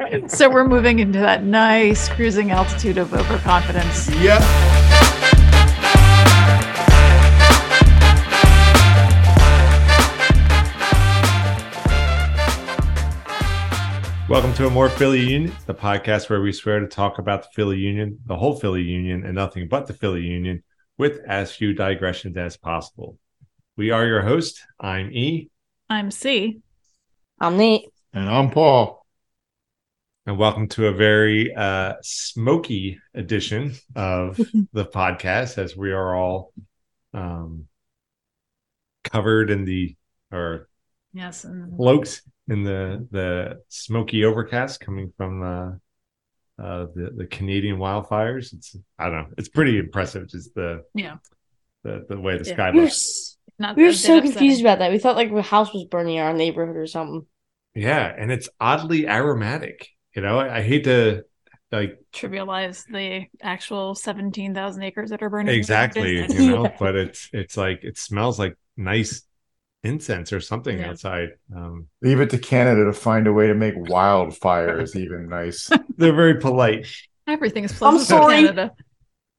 so we're moving into that nice cruising altitude of overconfidence. Yep. Welcome to Amore Philly Union, the podcast where we swear to talk about the Philly Union, the whole Philly Union, and nothing but the Philly Union with as few digressions as possible. We are your host. I'm E, I'm C. I'm Nate. And I'm Paul. And welcome to a very uh, smoky edition of the podcast as we are all um, covered in the or Yes. And cloaked in the the smoky overcast coming from uh, uh, the the Canadian wildfires. It's I don't know. It's pretty impressive. Just the yeah. the, the way the Yeah. sky We were, looks. Not we were so upsetting. confused about that. We thought like the house was burning our neighborhood or something. Yeah, and it's oddly aromatic. You know, I, I hate to like trivialize the actual 17,000 acres that are burning. exactly, you know, Yeah. but it's it's like it smells like nice incense or something Yeah. outside. Um, Leave it to Canada to find a way to make wildfires even nice. they're very polite. Everything's pleasant. in sorry. Canada.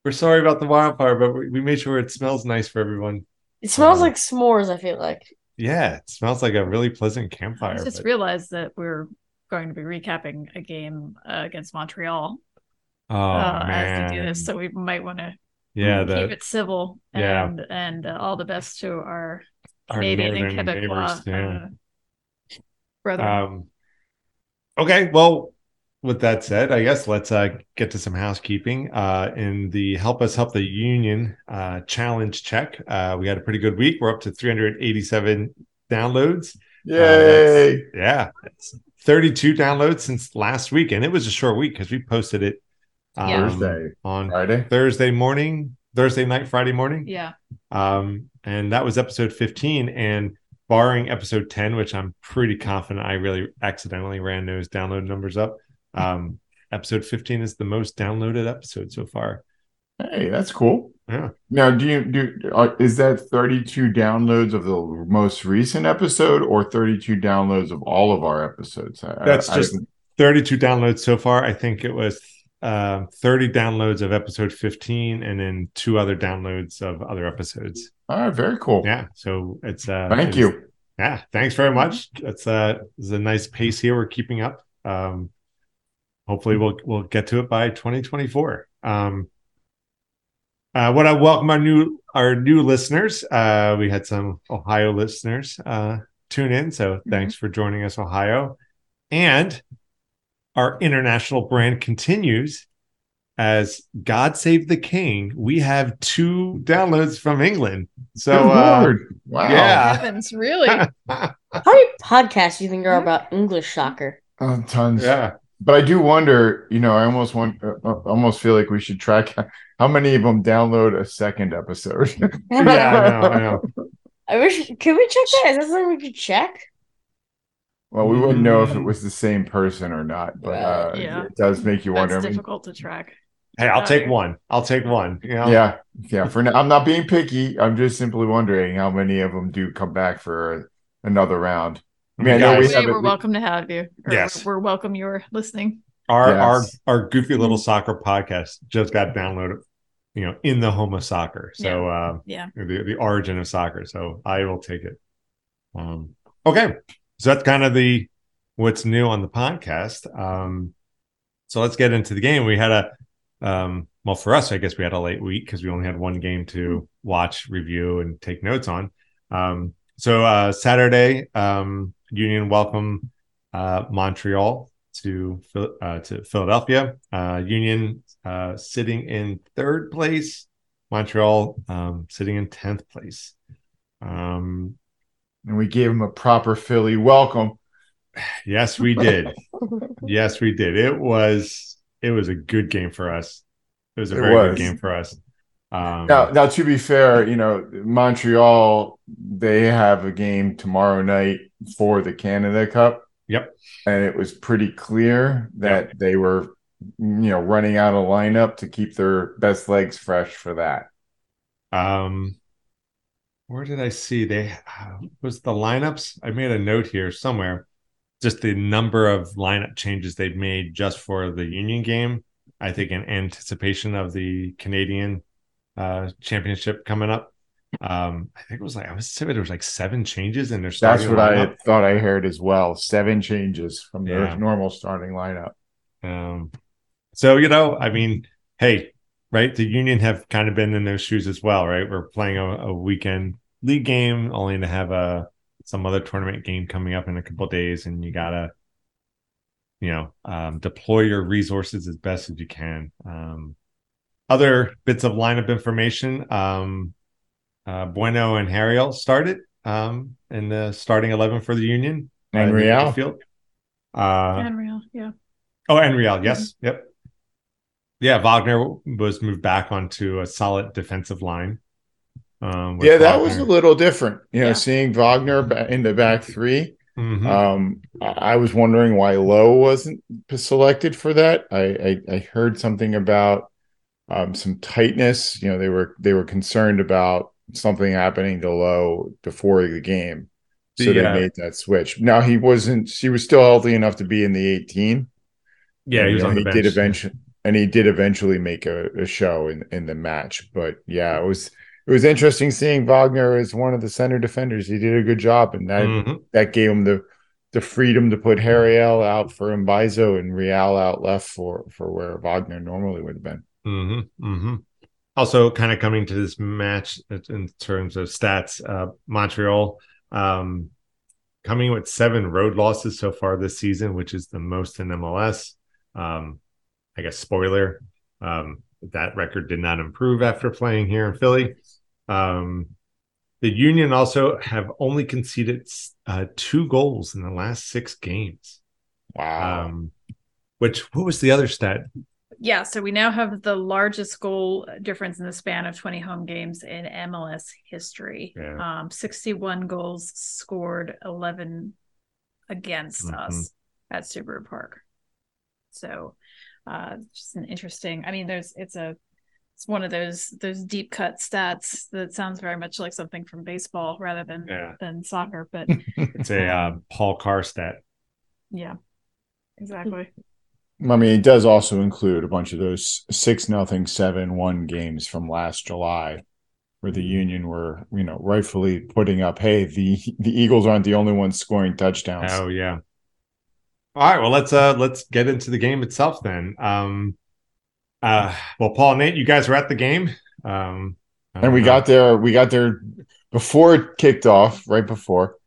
We're sorry about the wildfire, but we, we made sure it smells nice for everyone. It smells Uh, like s'mores, I feel like. Yeah, it smells like a really pleasant campfire. I campfire. just but- realized that we're going to be recapping a game uh, against Montreal oh uh, man, as to do this, so we might want to yeah, keep it civil Yeah. and and uh, all the best to our our Canadian and northern Quebecois neighbors, yeah. uh, brethren. Um, okay, well, with that said, I guess let's uh, get to some housekeeping. Uh, in the Help Us Help the Union uh, challenge check, uh, we had a pretty good week. We're up to 387 downloads. Yay! Yeah, it's 32 downloads since last week, and it was a short week because we posted it um, Yeah. Thursday. on Friday. Thursday morning, Thursday night, Friday morning. yeah, Um, and that was episode 15. And barring episode 10, which I'm pretty confident I really accidentally ran those download numbers up. Um, episode 15 is the most downloaded episode so far. Hey, that's cool. Yeah. Now, do you do? Uh, is that 32 downloads of the most recent episode, or 32 downloads of all of our episodes? I- That's I- just 32 downloads so far. I think it was um 30 downloads of episode 15 and then two other downloads of other episodes. all right. Very cool. Yeah. So it's uh Thank it's- you. Yeah, thanks very much. It's uh it's a nice pace here we're keeping up. Um hopefully we'll we'll get to it by 2024. Um uh what I welcome our new our new listeners. Uh we had some Ohio listeners uh tune in, so thanks for joining us Ohio. And our international brand continues as God Save the King. We have two downloads from England. So Good uh, Wow. yeah. heavens, really? How many podcasts do you think are about English soccer? Oh, tons. yeah. But I do wonder. You know, I almost want. Uh, uh, almost feel like we should track how many of them download a second episode. Yeah, I know, I know. I wish. Can we check that? Is that something we could check? Well, we wouldn't know if it was the same person or not, but uh, Yeah. it does make you wonder. That's I mean, difficult to track. Hey, I'll take one. I'll take one. You know? yeah, yeah. For now, I'm not being picky. I'm just simply wondering how many of them do come back for another round. I mean, I know we, we are at welcome to have you. Yes. we're, we're welcome you're listening. our Yes. our our goofy little soccer podcast just got downloaded, you know, in the home of soccer. So uh Yeah. the the origin of soccer. So I will take it. Um okay. So that's kind of the what's new on the podcast. Um so let's get into the game. We had a um well for us, I guess we had a late week because we only had one game to watch, review, and take notes on. Um so uh Saturday, um Union welcome uh Montreal to uh, to Philadelphia. Uh, Union uh, sitting in third place. Montreal um, sitting in tenth place. Um, and we gave him a proper Philly welcome. yes, we did. yes, we did. It was it was a good game for us. It was a very was. good game for us. Um, Now, now to be fair, you know Montreal they have a game tomorrow night for the Canada Cup. Yep. and it was pretty clear that they were, you know, running out of lineup to keep their best legs fresh for that. Um, where did I see they uh, was the lineups? I made a note here somewhere. just the number of lineup changes they've made just for the Union game. I think in anticipation of the Canadian uh, championship coming up. Um, I think it was like I was saying there was like seven changes in their starting. That's what I thought I heard as well. Seven changes from Yeah. their normal starting lineup. Um, so you know, I mean, hey, right? The Union have kind of been in those shoes as well, right? We're playing a, a weekend league game, only to have a some other tournament game coming up in a couple days, and you gotta, you know, um, deploy your resources as best as you can. Um, other bits of lineup information: um, uh, Bueno and Harriel started um, in the starting eleven for the Union. And uh, Real. field. Uh, Unreal. Yeah. Oh, and Real, yes, yep, yeah. Wagner was moved back onto a solid defensive line. Um, Yeah, that was a little different. You know, Yeah. seeing Wagner in the back three. Mhm. Um, I I was wondering why Lowe wasn't selected for that. I I, I heard something about um, some tightness. You know, they were they were concerned about something happening to Lowe before the game, so The, they made that switch. Now he wasn't. He was still healthy enough to be in the eighteen. yeah, he was know, on the he bench. did eventually, and he did eventually make a, a show in in the match. But yeah, it was it was interesting seeing Wagner as one of the center defenders. He did a good job, and that Mhm. that gave him the the freedom to put Harriel out for Mbaizo and Real out left for for where Wagner normally would have been. Mm-hmm. Mm-hmm. Also, kind of coming to this match in terms of stats, uh, Montreal um, coming with seven road losses so far this season, which is the most in MLS. Um, I guess spoiler, um, that record did not improve after playing here in Philly. Um, the Union also have only conceded uh, two goals in the last six games. Wow. Um, which what was the other stat? Yeah, so we now have the largest goal difference in the span of 20 home games in MLS history. Yeah. Um, 61 goals scored, 11 against Mhm. us at Subaru Park. So, uh, just an interesting. I mean, there's it's a it's one of those those deep cut stats that sounds very much like something from baseball rather than Yeah. than soccer. But It's a uh, Paul Carr stat. yeah, exactly. I mean, it does also include a bunch of those six nothing seven one games from last July, where the Union were, you know, rightfully putting up, hey, the the Eagles aren't the only ones scoring touchdowns. Oh yeah. All right, well let's uh let's get into the game itself then. Um uh well Paul Nate, you guys were at the game. Um and we don't got there we got there before it kicked off right before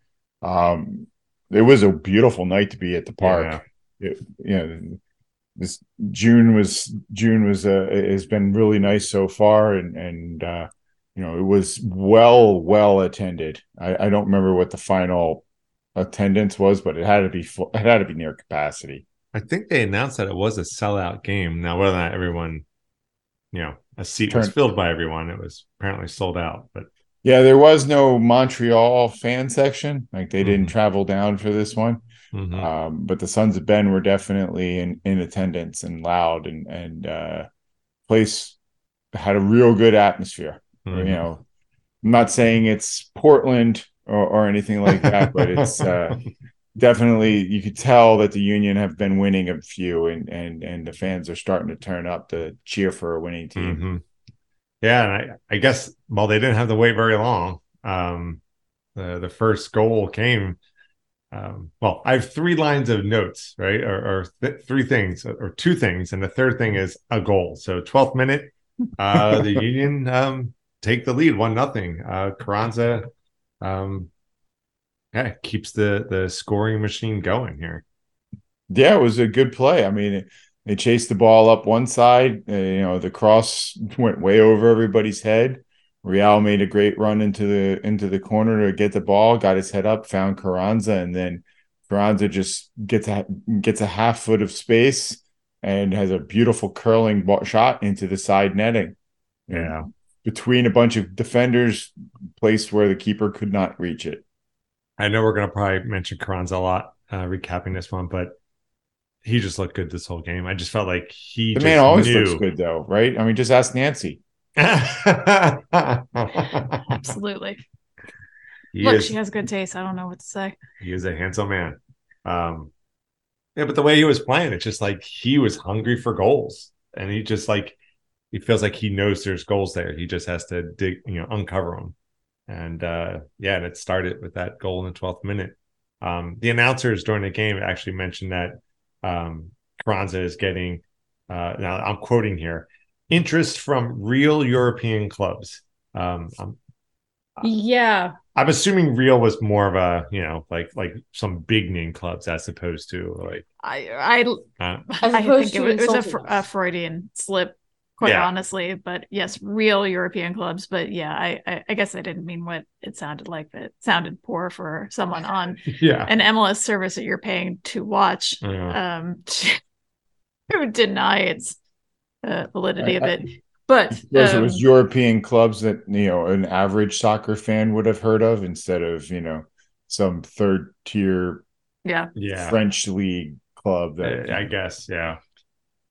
um it was a beautiful night to be at the park it, you know this june was june was uh has been really nice so far and and uh you know it was well well attended i i don't remember what the final attendance was but it had to be full it had to be near capacity I think they announced that it was a sellout game. Now whether or not everyone you know, a seat was filled by everyone, it was apparently sold out. But yeah there was no montreal fan section like they didn't Mhm. travel down for this one mhm. Um, but the Sons of Ben were definitely in, in attendance and loud and and uh, place had a real good atmosphere. Mhm. You know, I'm not saying it's Portland or, or anything like that, but it's uh, definitely you could tell that the Union have been winning a few, and and and the fans are starting to turn up to cheer for a winning team. Mhm. Yeah, and I, I guess well, they didn't have to wait very long. Um, the the first goal came. Um, well, I have three lines of notes, right, or, or th- three things, or two things, and the third thing is a goal. So, twelfth minute, uh, the Union um, take the lead, one nothing. Uh, Carranza, um, yeah, keeps the the scoring machine going here. Yeah, it was a good play. I mean, they chased the ball up one side. Uh, you know, the cross went way over everybody's head. Real made a great run into the into the corner to get the ball, got his head up, found Carranza, and then Carranza just gets a gets a half foot of space and has a beautiful curling ball, shot into the side netting. Yeah. between a bunch of defenders, placed where the keeper could not reach it. I know we're going to probably mention Carranza a lot, uh, recapping this one, but he just looked good this whole game. I just felt like he The man always knew. looks good, though, right? I mean, just ask Nancy. Absolutely. he Look, is, she has good taste. I don't know what to say. he is a handsome man. Um, yeah, but the way he was playing, it's just like he was hungry for goals, and he just like he feels like he knows there's goals there. He just has to dig, you know, uncover them. And uh, yeah, and it started with that goal in the 12th minute. Um, the announcers during the game actually mentioned that um, Carranza is getting. Uh, now I'm quoting here: interest from real European clubs. Um, I'm, yeah, I'm assuming Real was more of a you know like like some big name clubs as opposed to like I I uh, I opposed think it was, it was a, fr- a Freudian slip, quite Yeah. honestly. But yes, real European clubs. But yeah, I, I I guess I didn't mean what it sounded like. But it sounded poor for someone on yeah. an MLS service that you're paying to watch. Yeah. Um, to deny its uh, validity of it. But Those um, was European clubs that you know an average soccer fan would have heard of instead of you know some third tier yeah, yeah. French league club. That Uh, I guess, yeah.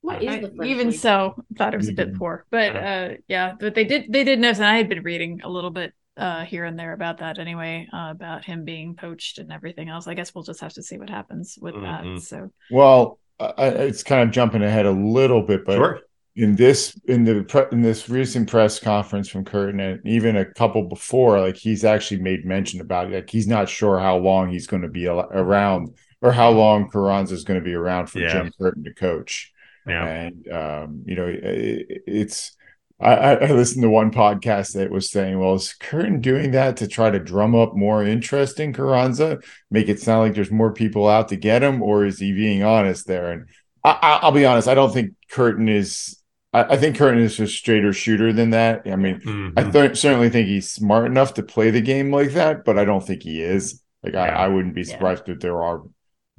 What is I- the French even league? so, thought it was a bit Mhm. poor. But Yeah. uh, yeah, but they did they did notice, and I had been reading a little bit uh, here and there about that anyway, uh, about him being poached and everything else. I guess we'll just have to see what happens with Mhm. that. So Well, I, I- it's kind of jumping ahead a little bit, but sure. In this in the pre, in this recent press conference from Curtin and even a couple before, like he's actually made mention about it. Like he's not sure how long he's going to be al- around or how long Carranza is going to be around for Yeah. Jim Curtin to coach. Yeah. And um, you know, it, it's I, I listened to one podcast that was saying, well, is Curtin doing that to try to drum up more interest in Carranza, make it sound like there's more people out to get him, or is he being honest there? And I, I, I'll be honest, I don't think Curtin is. I, I think Curtin is a straighter shooter than that. I mean, Mhm. I th- certainly think he's smart enough to play the game like that, but I don't think he is. Like I, Yeah. I wouldn't be Yeah. surprised if there are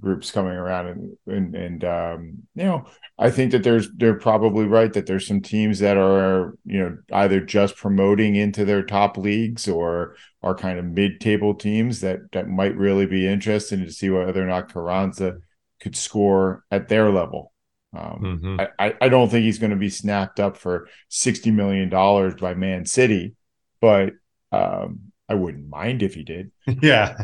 groups coming around and and and um, you know, I think that there's they're probably right that there's some teams that are you know either just promoting into their top leagues or are kind of mid-table teams that that might really be interested to see whether or not Carranza could score at their level. Um, Mhm. I, I- I don't think he's going to be snapped up for sixty million dollars by Man City, but um, I wouldn't mind if he did. yeah.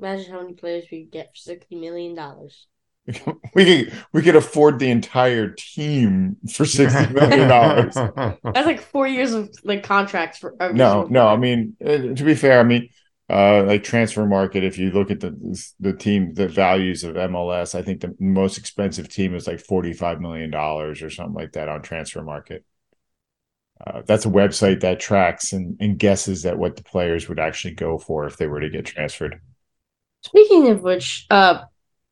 Imagine how many players we could get for sixty million dollars. we could we could afford the entire team for sixty million dollars. That's like four years of like contracts for. every No, no. I mean, uh, to be fair, I mean, uh, like Transfermarkt. If you look at the the team, the values of MLS, I think the most expensive team is like forty five million dollars or something like that on Transfermarkt. Uh, that's a website that tracks and, and guesses at what the players would actually go for if they were to get transferred. Speaking of which, uh,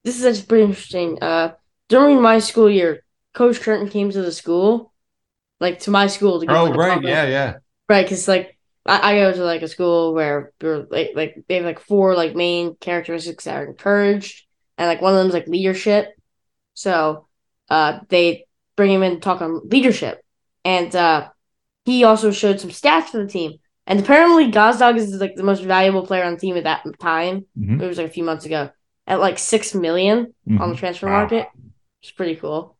this is actually pretty interesting. Uh, during my school year, Coach Curtin came to the school, like to my school to give oh, like, right. Yeah, yeah. right, because like I, I go to like a school where we're like like they have like four like main characteristics that are encouraged, and like one of them is like leadership. So, uh, they bring him in to talk on leadership, and uh, he also showed some stats for the team. And apparently, Gazdag is like the most valuable player on the team at that time. Mhm. It was like a few months ago at like six million on the transfer Wow. market. It's pretty cool.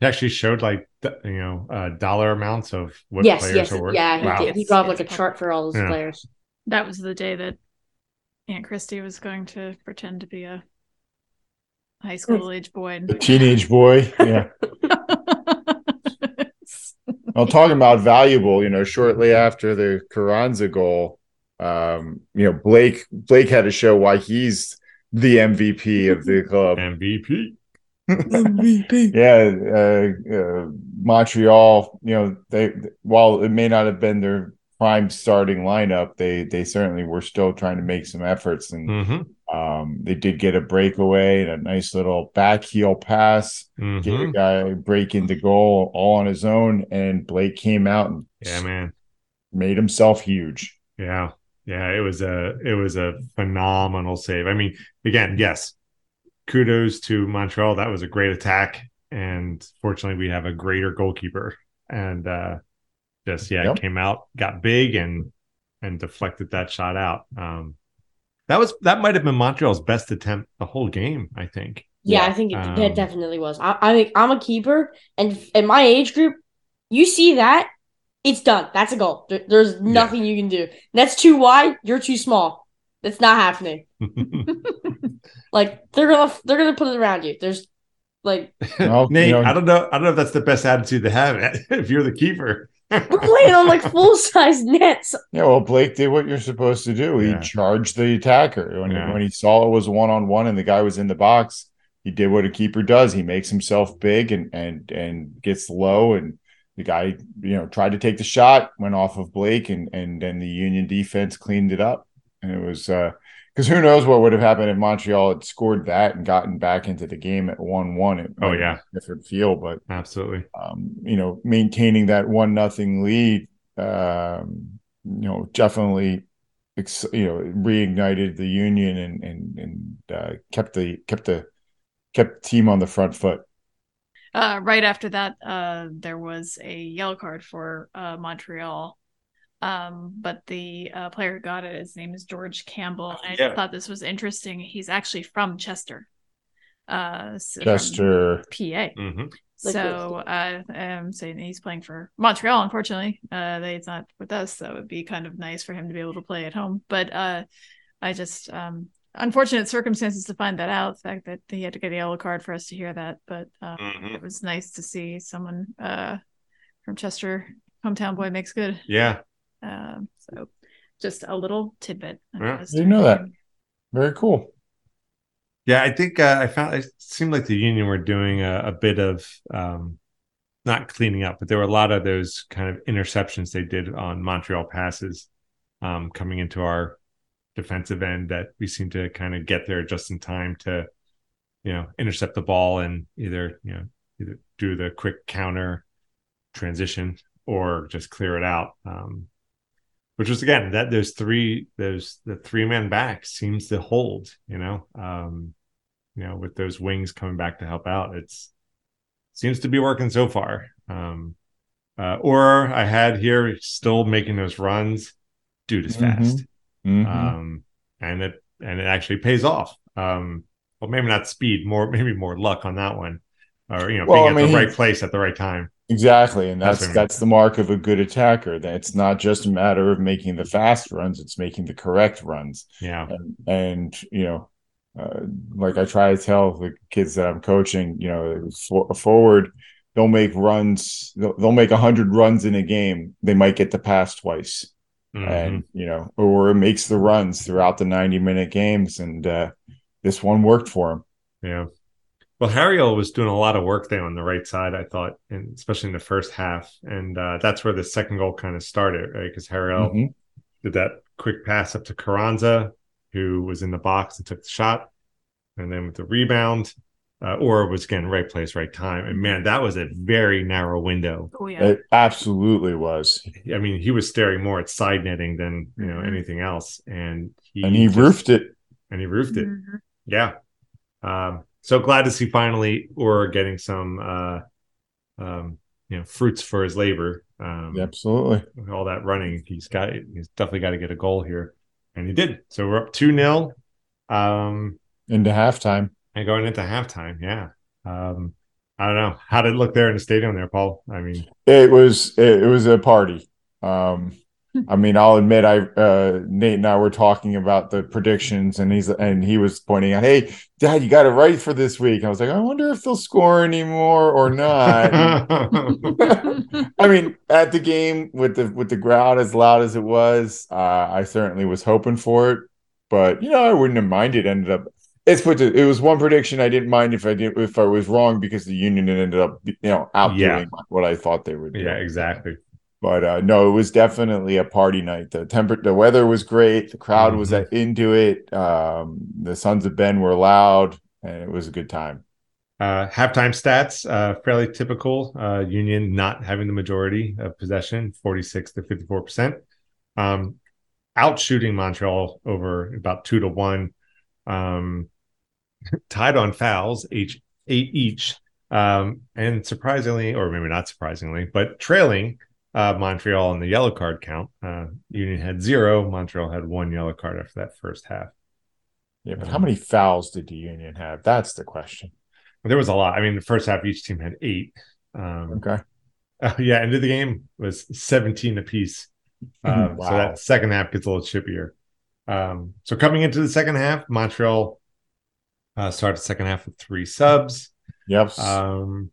He actually showed like you know uh, dollar amounts of what yes, players yes, are worth. yeah. He wow. did. He Yes, dropped like a chart for all those Yeah. players. that was the day that Aunt Christie was going to pretend to be a high school age boy. a teenage boy, yeah. Well, talking about valuable, you know, shortly after the Carranza goal, um, you know, Blake Blake had to show why he's the MVP of the club. MVP. MVP. Yeah, uh, uh, Montreal. You know, they while it may not have been their prime starting lineup, they they certainly were still trying to make some efforts, and Mm-hmm. um, they did get a breakaway and a nice little back heel pass. Gave Mm-hmm. a guy a break into goal all on his own, and Blake came out and Yeah, man. made himself huge. Yeah. Yeah, it was a it was a phenomenal save. I mean, again, yes, kudos to Montreal. That was a great attack, and fortunately, we have a greater goalkeeper. And uh just yeah, Yep. came out, got big, and and deflected that shot out. Um, that was that might have been Montreal's best attempt the whole game. I think. Yeah, Yeah. I think it, Um, it definitely was. I, I think I'm a keeper, and in my age group, you see that, it's done. That's a goal. There, there's nothing you can do. That's too wide. You're too small. That's not happening. like they're gonna they're gonna put it around you. There's like well, Nate, you know, I don't know. I don't know if that's the best attitude to have if you're the keeper. We're playing on like full size nets. Yeah, well, Blake did what you're supposed to do. He yeah. charged the attacker when yeah. when he saw it was one on one and the guy was in the box. He did what a keeper does. He makes himself big and and and gets low and the guy you know tried to take the shot went off of blake and and then the union defense cleaned it up and it was uh because who knows what would have happened if Montreal had scored that and gotten back into the game at one one. Oh yeah, different feel, but absolutely. Um, you know, maintaining that one nothing lead, um, you know, definitely, you know, reignited the union and and and uh, kept the kept the kept the team on the front foot. Uh, right after that, uh, there was a yellow card for uh, Montreal um, but the uh, player who got it, his name is George Campbell. I yeah. thought this was interesting. He's actually from Chester. Uh, Chester, PA. Mm-hmm. So uh, I'm saying he's playing for Montreal. Unfortunately, uh, they, it's not with us, so it'd be kind of nice for him to be able to play at home. But uh, I just um, unfortunate circumstances to find that out. The fact that he had to get a yellow card for us to hear that, but uh, mm-hmm. it was nice to see someone uh, from Chester, hometown boy, makes good. Yeah, um, so just a little tidbit. Yeah. You know that. Very cool. Yeah, I think uh, I found it seemed like the union were doing a, a bit of um, not cleaning up, but there were a lot of those kind of interceptions they did on Montreal passes um, coming into our defensive end that we seem to kind of get there just in time to, you know, intercept the ball and either you know either do the quick counter transition or just clear it out. Um, which was again that those three those the three man back seems to hold you know? Um you know with those wings coming back to help out it's seems to be working so far. Um uh, Uhre i had here still making those runs dude is mm-hmm. fast. Mm-hmm. um and it and it actually pays off. Um well maybe not speed more maybe more luck on that one or you know well, being I mean, at the right place at the right time Exactly, and that's that's, that's the mark of a good attacker. That it's not just a matter of making the fast runs; it's making the correct runs. Yeah, and, and you know, uh, like I try to tell the kids that I'm coaching, you know, for, forward, they'll make runs. They'll, they'll make hundred runs in a game. They might get the pass twice, mm-hmm. and you know, or it makes the runs throughout the 90 minute games. And uh, this one worked for him. Yeah. Well, Harriel was doing a lot of work there on the right side, I thought, and especially in the first half. And uh, that's where the second goal kind of started, right? Because Harriel mm-hmm. did that quick pass up to Carranza, who was in the box and took the shot. And then with the rebound, uh, Uhre was again right place, right time. And man, that was a very narrow window. Oh yeah, it absolutely was. I mean, he was staring more at side netting than you know mm-hmm. anything else, and he and he just, roofed it. And he roofed it. Mm-hmm. Yeah. Um, so glad to see finally Uhre getting some uh um you know fruits for his labor. Um absolutely. all that running he's got he's definitely got to get a goal here. And he did. So we're up 2 nil um into halftime. and going into halftime yeah. Um i don't know. How did it look there in the stadium there paul? I mean it was it, it was a party. Um I mean, I'll admit, I uh, Nate and I were talking about the predictions, and he's and he was pointing out, "Hey, Dad, you got it right for this week." I was like, "I wonder if they'll score anymore or not." I mean, at the game with the with the crowd as loud as it was, uh, I certainly was hoping for it, but you know, I wouldn't have minded. Ended up, it's put to, it was one prediction I didn't mind if I did if I was wrong because the Union ended up, you know, outdoing yeah. what I thought they would. Do. Yeah, exactly but uh, no, it was definitely a party night. The temper, the weather was great. The crowd mm-hmm. was into it. Um, the Sons of Ben were loud, and it was a good time. Uh, halftime stats, uh, fairly typical. Uh, Union not having the majority of possession, 46 to 54%. Um, out shooting Montreal over about two to one. Um, tied on fouls, each eight each. Um, and surprisingly, or maybe not surprisingly, but trailing uh, Montreal in the yellow card count. Uh, Union had zero. Montreal had one yellow card after that first half. Yeah, but how many fouls did the Union have? That's the question. There was a lot. I mean, the first half each team had eight. Um, okay. Uh, yeah, end of the game was 17 apiece. Um, wow. So that second half gets a little chippier. Um, so coming into the second half, Montreal Uh, started second half with three subs. Yep. Um,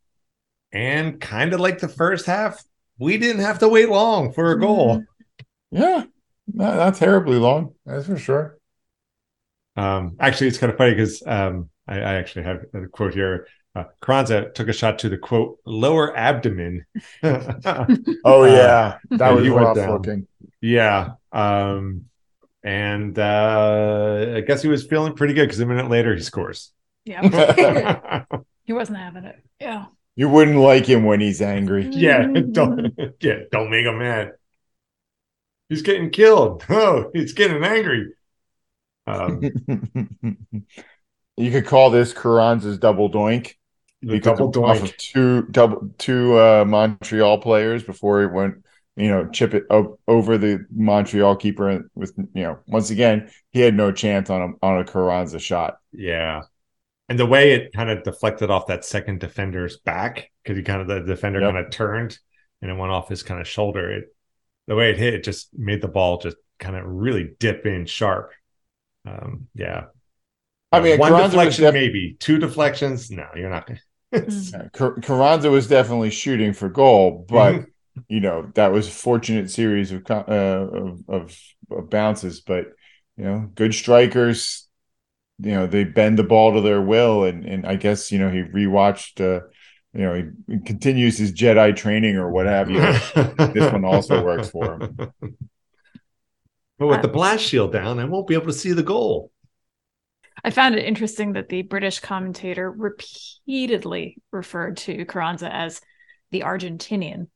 and kind of like the first half, we didn't have to wait long for a goal. Yeah, not, not terribly long, that's for sure. Um, actually, it's kind of funny because um, I, I, actually have a quote here. Uh, Carranza took a shot to the quote lower abdomen. oh yeah, that was rough looking. Yeah, um, and uh, I guess he was feeling pretty good because a minute later he scores. Yeah, he wasn't having it. Yeah, you wouldn't like him when he's angry. Yeah, don't yeah, don't make him mad. He's getting killed. Oh, he's getting angry. Um, you could call this Carranza's double doink. The double doink of two double two uh, Montreal players before he went, you know, chip it over the Montreal keeper with, you know, once again he had no chance on a on a Carranza shot. Yeah, and the way it kind of deflected off that second defender's back because he kind of the defender yep. kind of turned and it went off his kind of shoulder. It the way it hit, it just made the ball just kind of really dip in sharp. Um, yeah. I mean, one Carranza deflection, def- maybe two deflections. No, you're not going. to. Carranza was definitely shooting for goal, but mm-hmm. you know that was a fortunate series of, uh, of, of of bounces. But you know, good strikers you know they bend the ball to their will. And and i guess you know he rewatched uh you know he, he continues his jedi training or what have you. This one also works for him. But with the blast shield down i won't be able to see the goal. I found it interesting that the british commentator repeatedly referred to carranza as the argentinian.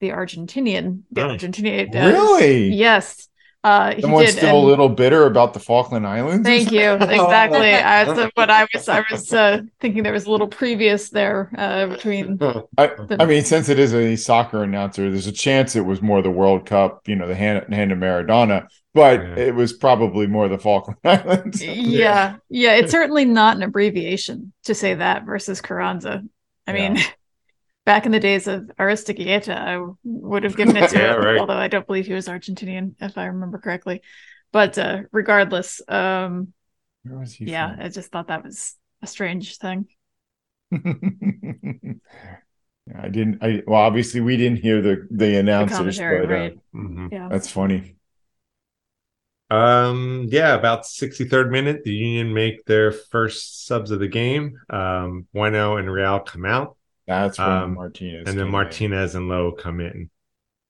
The argentinian the oh, argentinian really? Yes uh, Someone's did, still and... a little bitter about the Falkland Islands. Thank you. Exactly. I, what I was, I was uh, thinking there was a little previous there uh, between. I, the... I, mean, since it is a soccer announcer, there's a chance it was more the World Cup, you know, the hand, hand of Maradona, but yeah. it was probably more the Falkland Islands. yeah, yeah. It's certainly not an abbreviation to say that versus Carranza. I yeah. mean back in the days of Aristeguieta, I would have given it to yeah, him, right. although I don't believe he was Argentinian, if I remember correctly. But uh, regardless, um, yeah, from? I just thought that was a strange thing. I didn't. I well, obviously we didn't hear the the announcers, the but uh, right. uh, mm-hmm. yeah, that's funny. Um, yeah, about 63rd minute, the Union make their first subs of the game. Um, Bueno and Real come out. That's when um, Martinez and then Martinez in. and Lowe come in.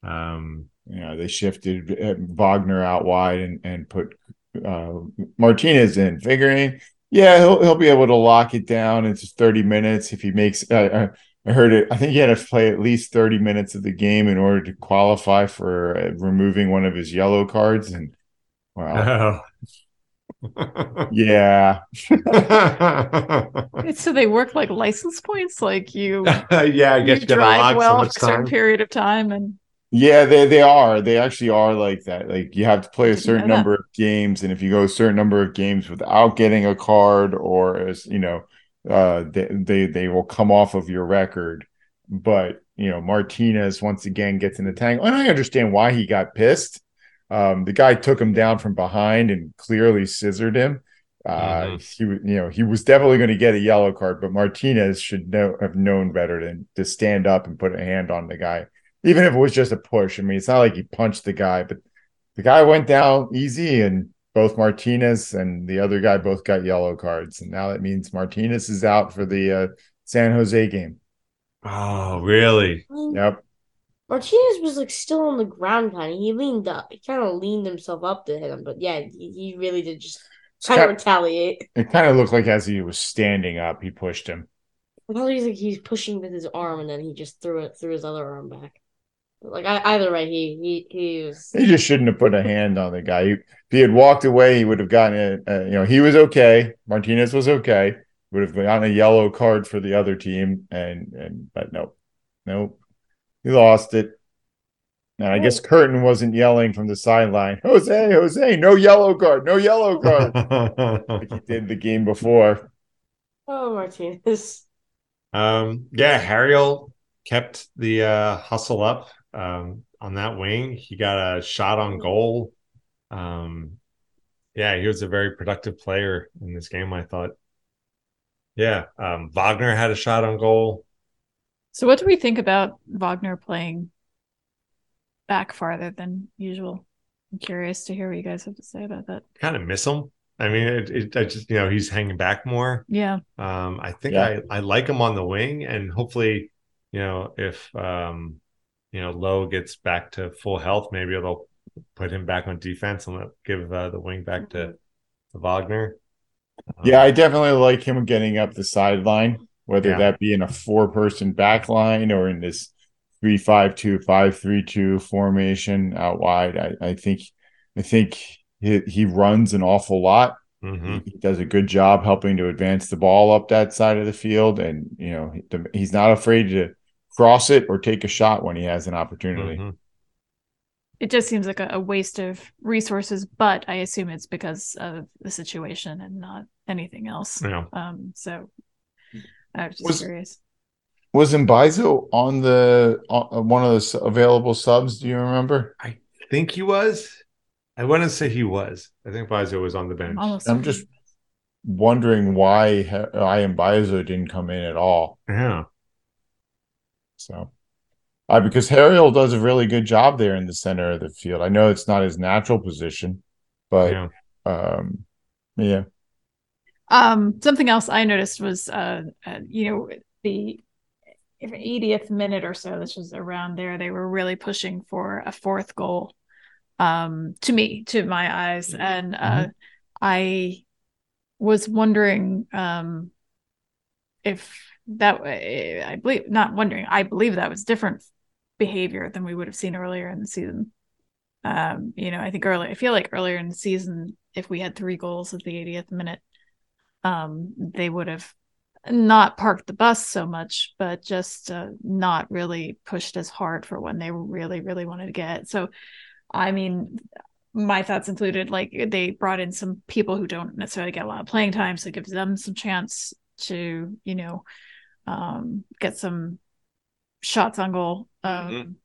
Um, you know, they shifted uh, Wagner out wide and and put uh, Martinez in, figuring, yeah, he'll he'll be able to lock it down. It's 30 minutes if he makes. Uh, I heard it. I think he had to play at least 30 minutes of the game in order to qualify for uh, removing one of his yellow cards. And wow, oh yeah. so they work like license points, like you. yeah, I guess you drive well for a certain period of time, and yeah, they they are. They actually are like that. Like you have to play a certain number of games, and if you go a certain number of games without getting a card, or as you know, uh, they they they will come off of your record. But you know, Martinez once again gets in the tank, and I understand why he got pissed um, the guy took him down from behind and clearly scissored him. Uh, mm-hmm. He, you know, he was definitely going to get a yellow card, but Martinez should know have known better than to stand up and put a hand on the guy, even if it was just a push. I mean, it's not like he punched the guy, but the guy went down easy, and both Martinez and the other guy both got yellow cards, and now that means Martinez is out for the uh, San Jose game. Oh, really? Yep. Martinez was like still on the ground, kind of. He leaned up. He kind of leaned himself up to hit him, but yeah, he, he really did just try to retaliate. It kind of looked like as he was standing up, he pushed him. Well, he's like he's pushing with his arm, and then he just threw it through his other arm back. Like either way, he he he was. He just shouldn't have put a hand on the guy. He, if he had walked away, he would have gotten it. Uh, you know, he was okay. Martinez was okay. Would have gotten a yellow card for the other team, and and but nope, nope. He lost it. And I guess Curtin wasn't yelling from the sideline, Jose, Jose, no yellow card, no yellow card. like he did the game before. Oh, Martinez. Um, yeah, Harriel kept the uh, hustle up um, on that wing. He got a shot on goal. Um, yeah, he was a very productive player in this game, I thought. Yeah. Um, Wagner had a shot on goal. So, what do we think about Wagner playing back farther than usual? I'm curious to hear what you guys have to say about that. Kind of miss him. I mean, it, it I just you know he's hanging back more. Yeah. Um, I think Yeah. I I like him on the wing, and hopefully, you know, if um, you know, Lowe gets back to full health, maybe it'll put him back on defense and give uh, the wing back to, to Wagner. Um, Yeah, I definitely like him getting up the sideline, whether Yeah. that be in a four person back line or in this three five two, five three two formation out wide. I, I think I think he, he runs an awful lot. mhm. He does a good job helping to advance the ball up that side of the field, and you know he's not afraid to cross it or take a shot when he has an opportunity. Mhm. It just seems like a, a waste of resources, but I assume it's because of the situation and not anything else. Yeah. Um, so I was just Was- curious. Was Mbaizo on the on one of the available subs? Do you remember? I think he was. I wouldn't say he was. I think Bizo was on the bench. I'm almost I'm just wondering why I am Bizo didn't come in at all. Yeah. So, uh, because Harriel does a really good job there in the center of the field. I know it's not his natural position, but yeah. um, yeah, Um, something else I noticed was, uh, uh, you know, the 80th minute or so, this was around there, they were really pushing for a fourth goal. Um, to me, to my eyes, and uh, I was wondering, um, if that I believe not wondering, I believe that was different behavior than we would have seen earlier in the season. Um, you know, I think earlier, I feel like earlier in the season, if we had three goals at the 80th minute, um, they would have not parked the bus so much, but just uh, not really pushed as hard for when they really, really wanted to get. So, I mean, my thoughts included like they brought in some people who don't necessarily get a lot of playing time, so it gives them some chance to, you know, um, get some shots on goal. Um,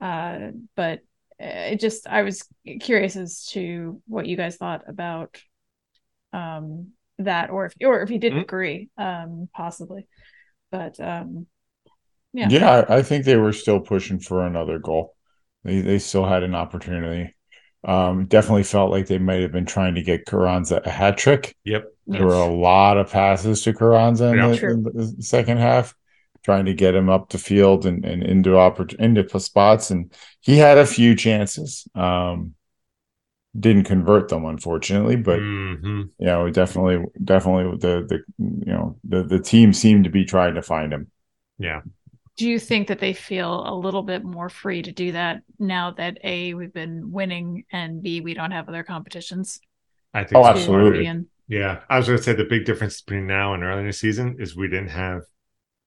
uh, but uh, it just, I was curious as to what you guys thought about um that or if or if you didn't Mhm. agree um possibly but um Yeah. yeah, I, I think they were still pushing for another goal. They they still had an opportunity. Um, definitely felt like they might have been trying to get Carranza a hat trick. Yep. There were a lot of passes to Carranza in, Yeah. the, in the second half, trying to get him up the field and, and into oppor- into spots, and he had a few chances. Um, didn't convert them, unfortunately, but Mhm. you know, definitely, definitely, the the you know the the team seemed to be trying to find him. Yeah. do you think that they feel a little bit more free to do that now that a we've been winning and b we don't have other competitions I think Oh, so. absolutely. Yeah. I was going to say the big difference between now and early in the season is we didn't have,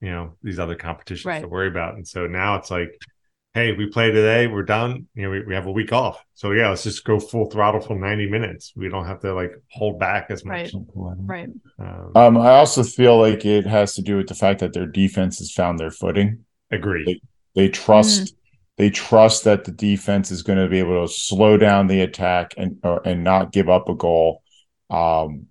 you know, these other competitions Right. to worry about. And so now it's like, hey, we play today, we're done. You know, we, we have a week off. So yeah, let's just go full throttle for 90 minutes. We don't have to like hold back as much. right Um, Um, I also feel like it has to do with the fact that their defense has found their footing. agree. They trust they trust that the defense is going to be able to slow down the attack and or, and not give up a goal. Um,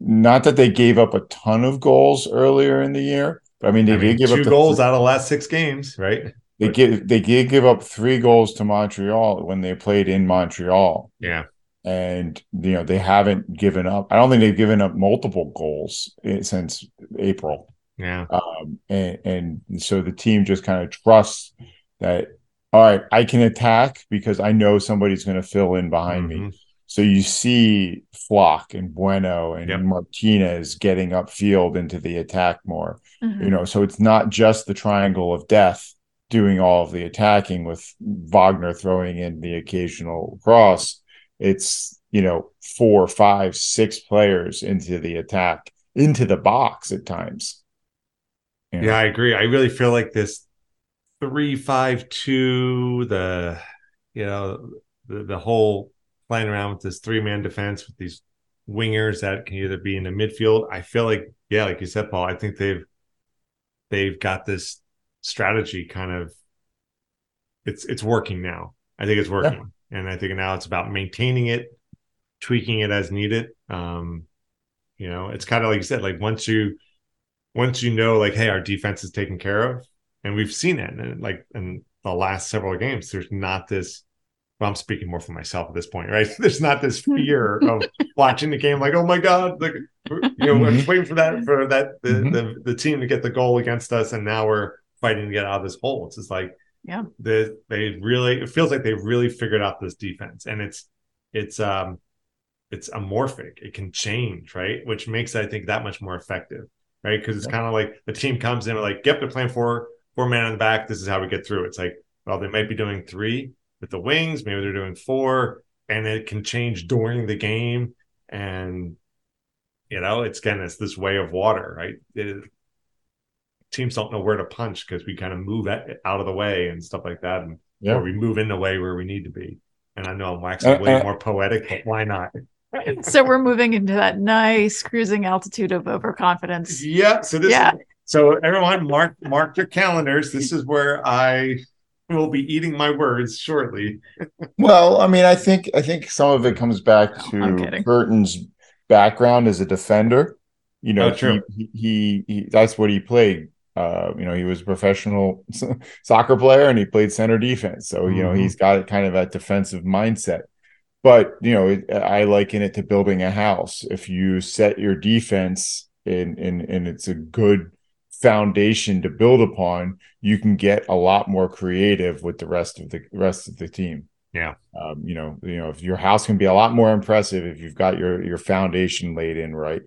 not that they gave up a ton of goals earlier in the year, but I mean they I mean, did give two up the goals out of the last six games, right? They give they did give up three goals to Montreal when they played in Montreal, Yeah. and you know they haven't given up. I don't think they've given up multiple goals eh, since April. Yeah. Um, and, and so the team just kind of trusts that, all right, I can attack because I know somebody's going to fill in behind me. Mhm. So you see Flach and Bueno and Yep. Martinez getting upfield into the attack more. Mhm. You know, so it's not just the triangle of death doing all of the attacking with Wagner throwing in the occasional cross. It's, you know, four, five, six players into the attack, into the box at times. Yeah, I agree. I really feel like this three five two, the you know, the, the whole playing around with this three man defense with these wingers that can either be in the midfield. I feel like, yeah, like you said, Paul, I think they've they've got this strategy kind of it's it's working now. I think it's working. And I think now it's about maintaining it, tweaking it as needed. Um, you know, it's kind of like you said, like once you once you know, like, hey, our defense is taken care of, and we've seen it, and like in the last several games, there's not this. Well, I'm speaking more for myself at this point, right? There's not this fear of watching the game, like, oh my god, like, you know, we're just waiting for that for that the, mm-hmm. the the team to get the goal against us, and now we're fighting to get out of this hole. It's just like, yeah, the, they really. It feels like they really figured out this defense, and it's it's um it's amorphic. It can change, right? Which makes I think that much more effective, right? Because it's yeah. kind of like the team comes in and like, yep, they're playing four four man on the back. This is how we get through. It's like, well, they might be doing three with the wings, maybe they're doing four, and it can change during the game. And you know, it's kind of it's this way of water, right? It, teams don't know where to punch because we kind of move out of the way and stuff like that, and yeah. or we move in the way where we need to be. And I know I'm waxing uh, way uh, more poetic, but why not? so we're moving into that nice cruising altitude of overconfidence. Yeah. So this yeah. Is, so everyone mark mark your calendars. This is where I will be eating my words shortly. well, I mean, I think I think some of it comes back to Curtin's background as a defender. You know, oh, he, he, he that's what he played. Uh, you know, he was a professional soccer player and he played center defense. So, you know, mm-hmm. he's got kind of a defensive mindset. But, you know, I liken it to building a house. If you set your defense and and and it's a good foundation to build upon, you can get a lot more creative with the rest of the rest of the team. Yeah. Um, you know, you know, if your house can be a lot more impressive if you've got your your foundation laid in right.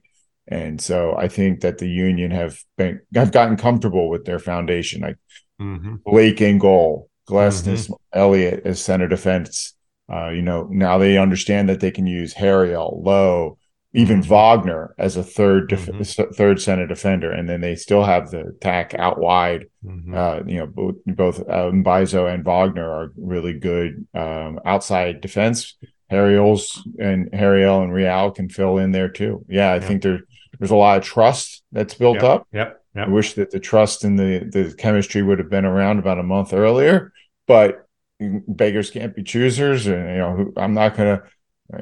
And so I think that the union have been have gotten comfortable with their foundation. Like mm-hmm. Blake in goal, Glesnes, mm-hmm. Elliott as center defense. Uh, you know, now they understand that they can use Harriel, Lowe, even mm-hmm. Wagner as a third def- mm-hmm. third center defender, and then they still have the attack out wide. Mm-hmm. Uh, you know, both both uh, Mbaizo and Wagner are really good um, outside defense. Harriel's and Harriel and Real can fill in there too. Yeah, I think there there's a lot of trust that's built yep. up. Yep. yep. I wish that the trust and the the chemistry would have been around about a month earlier, but beggars can't be choosers, and you know I'm not gonna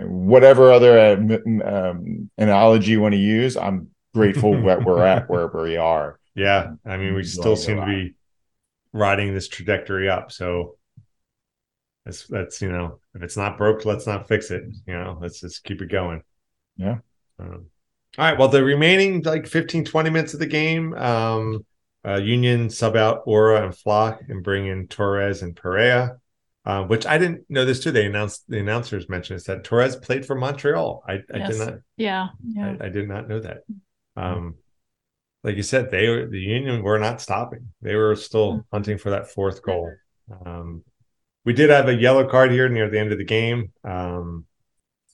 whatever other uh, um, analogy you want to use, I'm grateful that we're at wherever we are. Yeah, I mean, we still seem to be riding this trajectory up. So that's that's you know, if it's not broke, let's not fix it. You know, let's just keep it going. Yeah. Um, all right. Well, the remaining like 15, 20 minutes of the game, um, uh, Union sub out Uhre and Flach and bring in Torres and Perea uh, which I didn't know this too. They announced the announcers mentioned is that Torres played for Montreal. I, I yes. did not. Yeah, yeah. I, I, did not know that. Um, like you said, they were the Union were not stopping. They were still mm-hmm. hunting for that fourth goal. Um, we did have a yellow card here near the end of the game. Um,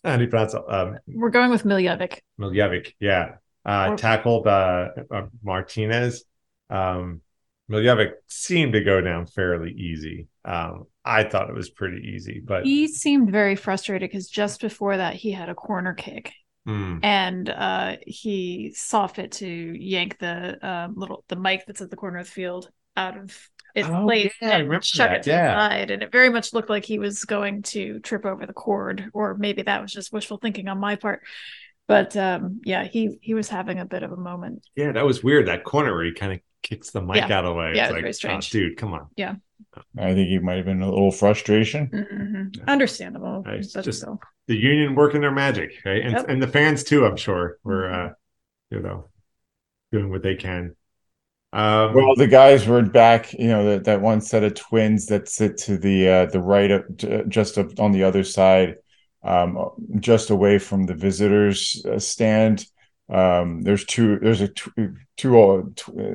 how do you pronounce it? Um, we're going with Miljevic. Miljevic, yeah. Uh, or- tackled uh, uh, Martinez. Um, Miljevic seemed to go down fairly easy. Um, I thought it was pretty easy, but he seemed very frustrated because just before that he had a corner kick. Mm. And uh, he saw fit to yank the uh, little the mic that's at the corner of the field out of its oh, place yeah, and chuck that. it to yeah. the side. And it very much looked like he was going to trip over the cord, or maybe that was just wishful thinking on my part. But um, yeah, he he was having a bit of a moment. Yeah, that was weird. That corner where he kind of kicks the mic yeah. out of the way. Yeah, it's like, very strange. Oh, dude, come on. Yeah. I think he might have been a little frustration. Mm-hmm. Understandable. Right. Just so. the union working their magic, right? And yep. and the fans too, I'm sure, were mm-hmm. uh, you know doing what they can. Um, well, the guys were back. You know that, that one set of twins that sit to the uh, the right of just on the other side, um, just away from the visitors uh, stand um there's two there's a two, two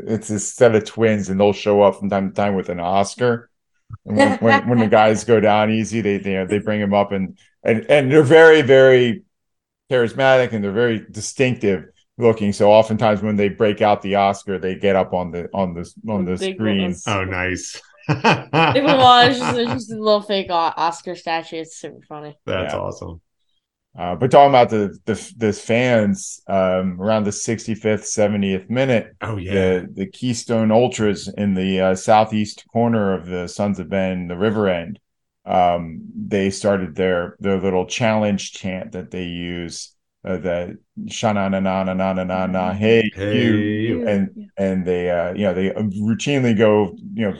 it's a set of twins and they'll show up from time to time with an oscar and when, when, when, the guys go down easy they they, they bring them up and and and they're very very charismatic and they're very distinctive looking so oftentimes when they break out the oscar they get up on the on the on the screen oh nice Even while it's just, it's just a little fake Oscar statue. It's super funny. That's yeah. awesome. Uh, but talking about the the, the fans um, around the 65th, 70th minute. Oh yeah, the, the Keystone Ultras in the uh, southeast corner of the Sons of Ben, the River End. Um, they started their their little challenge chant that they use uh, the shana na na na na na na na hey, Hey, you you. and Yeah. and they uh you know they routinely go you know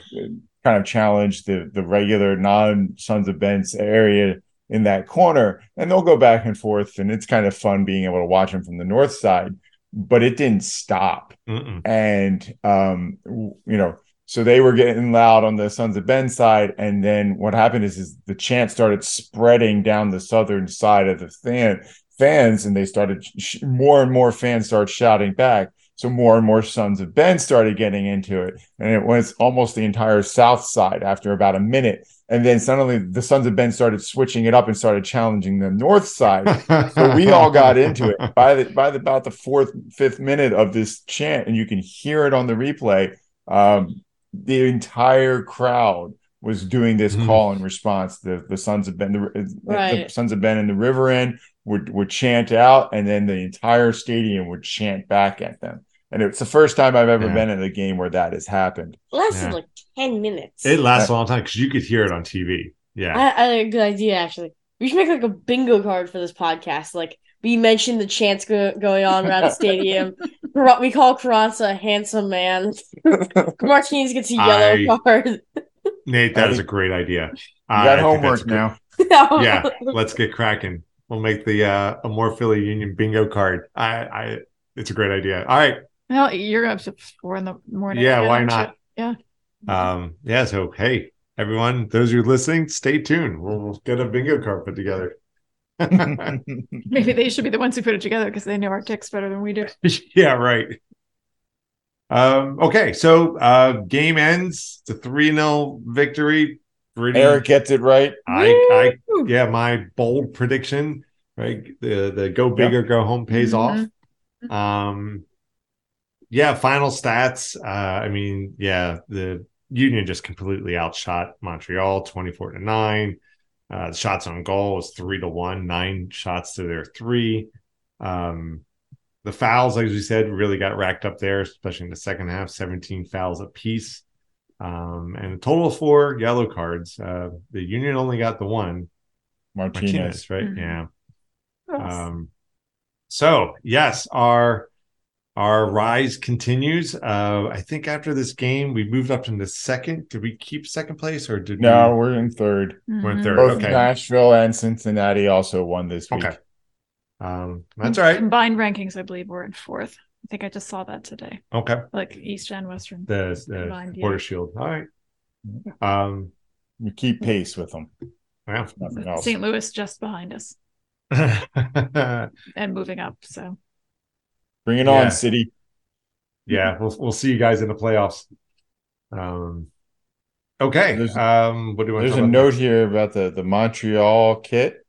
kind of challenge the the regular non sons of Ben's area in that corner and they'll go back and forth and it's kind of fun being able to watch them from the north side but it didn't stop Mm-mm. and um you know so they were getting loud on the sons of ben side and then what happened is is the chant started spreading down the southern side of the fan fans and they started sh- more and more fans started shouting back. So more and more sons of ben started getting into it. And it was almost the entire south side after about a minute. And then suddenly the sons of ben started switching it up and started challenging the north side. So we all got into it. By the by the about the fourth fifth minute of this chant and you can hear it on the replay um the entire crowd was doing this Mhm. call and response the the sons of ben the, the sons of ben in the river end would would chant out and then the entire stadium would chant back at them and it's the first time i've ever Yeah. been at a game where that has happened lasted Yeah. like ten minutes. It lasts a long time because you could hear it on TV. Yeah. I, I had a good idea actually. We should make like a bingo card for this podcast. Like we mentioned the chants go- going on around the stadium. We call Carranza a handsome man. Martinez gets a yellow I- card. Nate, that is a great idea. you I got think homework that's a good- now Yeah, let's get cracking. We'll make the uh, Amore Philly Union bingo card. I, I, it's a great idea. All right. Well, you're up to four in the morning. Yeah, again, why aren't not? you? Um, yeah. So, hey, everyone, those who are listening, stay tuned. We'll, we'll get a bingo card put together. Maybe they should be the ones who put it together because they know our ticks better than we do. yeah, right. Um, okay, so uh game ends. It's a 3-0 victory. Pretty eric gets it right I I yeah, my bold prediction, right? The the go big or go home pays Mhm. off. Um yeah, final stats. Uh I mean, yeah, the Union just completely outshot Montreal 24 to 9. Uh the shots on goal was 3 to 1, 9 shots to their 3. Um the fouls, as we said, really got racked up there, especially in the second half, 17 fouls apiece. Um, and a total of four yellow cards. Uh, the Union only got the one, martinez, Martinez, right? Mhm. Yeah. Yes. Um, so yes, our our rise continues. Uh, I think after this game, we moved up into second. Did we keep second place or did no we? we're in third We're in Mhm. third. Both okay. Nashville and Cincinnati also won this week. Okay. Um, that's all right. Combined rankings, I believe, we're in fourth. I think I just saw that today. Okay. Like East and Western. The, the Combined, yeah. Border Shield. All right. Um, We keep pace with them. yeah. Nothing else. St. Louis just behind us and moving up. So Bring it Yeah. on, City. Yeah, we'll we'll see you guys in the playoffs. Um, okay. There's- um, what do you want? There's to a note about here about the the Montreal kit.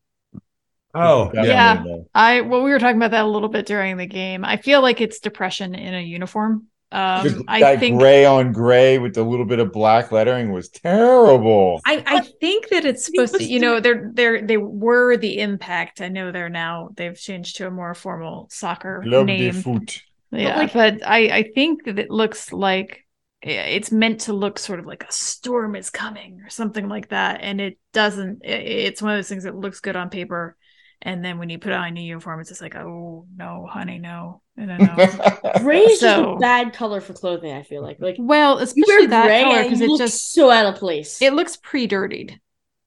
Oh, Got Yeah. one in there. I well, we were talking about that a little bit during the game. I feel like it's depression in a uniform. Um, The- I that think gray on gray with a little bit of black lettering was terrible. I, I think that it's supposed to, you know, they're they're they were the impact. I know they're now they've changed to a more formal soccer Club de name. foot. Yeah, like- but I I think that it looks like it's meant to look sort of like a storm is coming or something like that, and it doesn't. i- It's one of those things that looks good on paper, and then when you put on a new uniform, it's just like, oh no, honey, no, no, no. no. Gray is So- a bad color for clothing. I feel like like well, you especially that gray color because it just so out of place. it looks pre-dirtied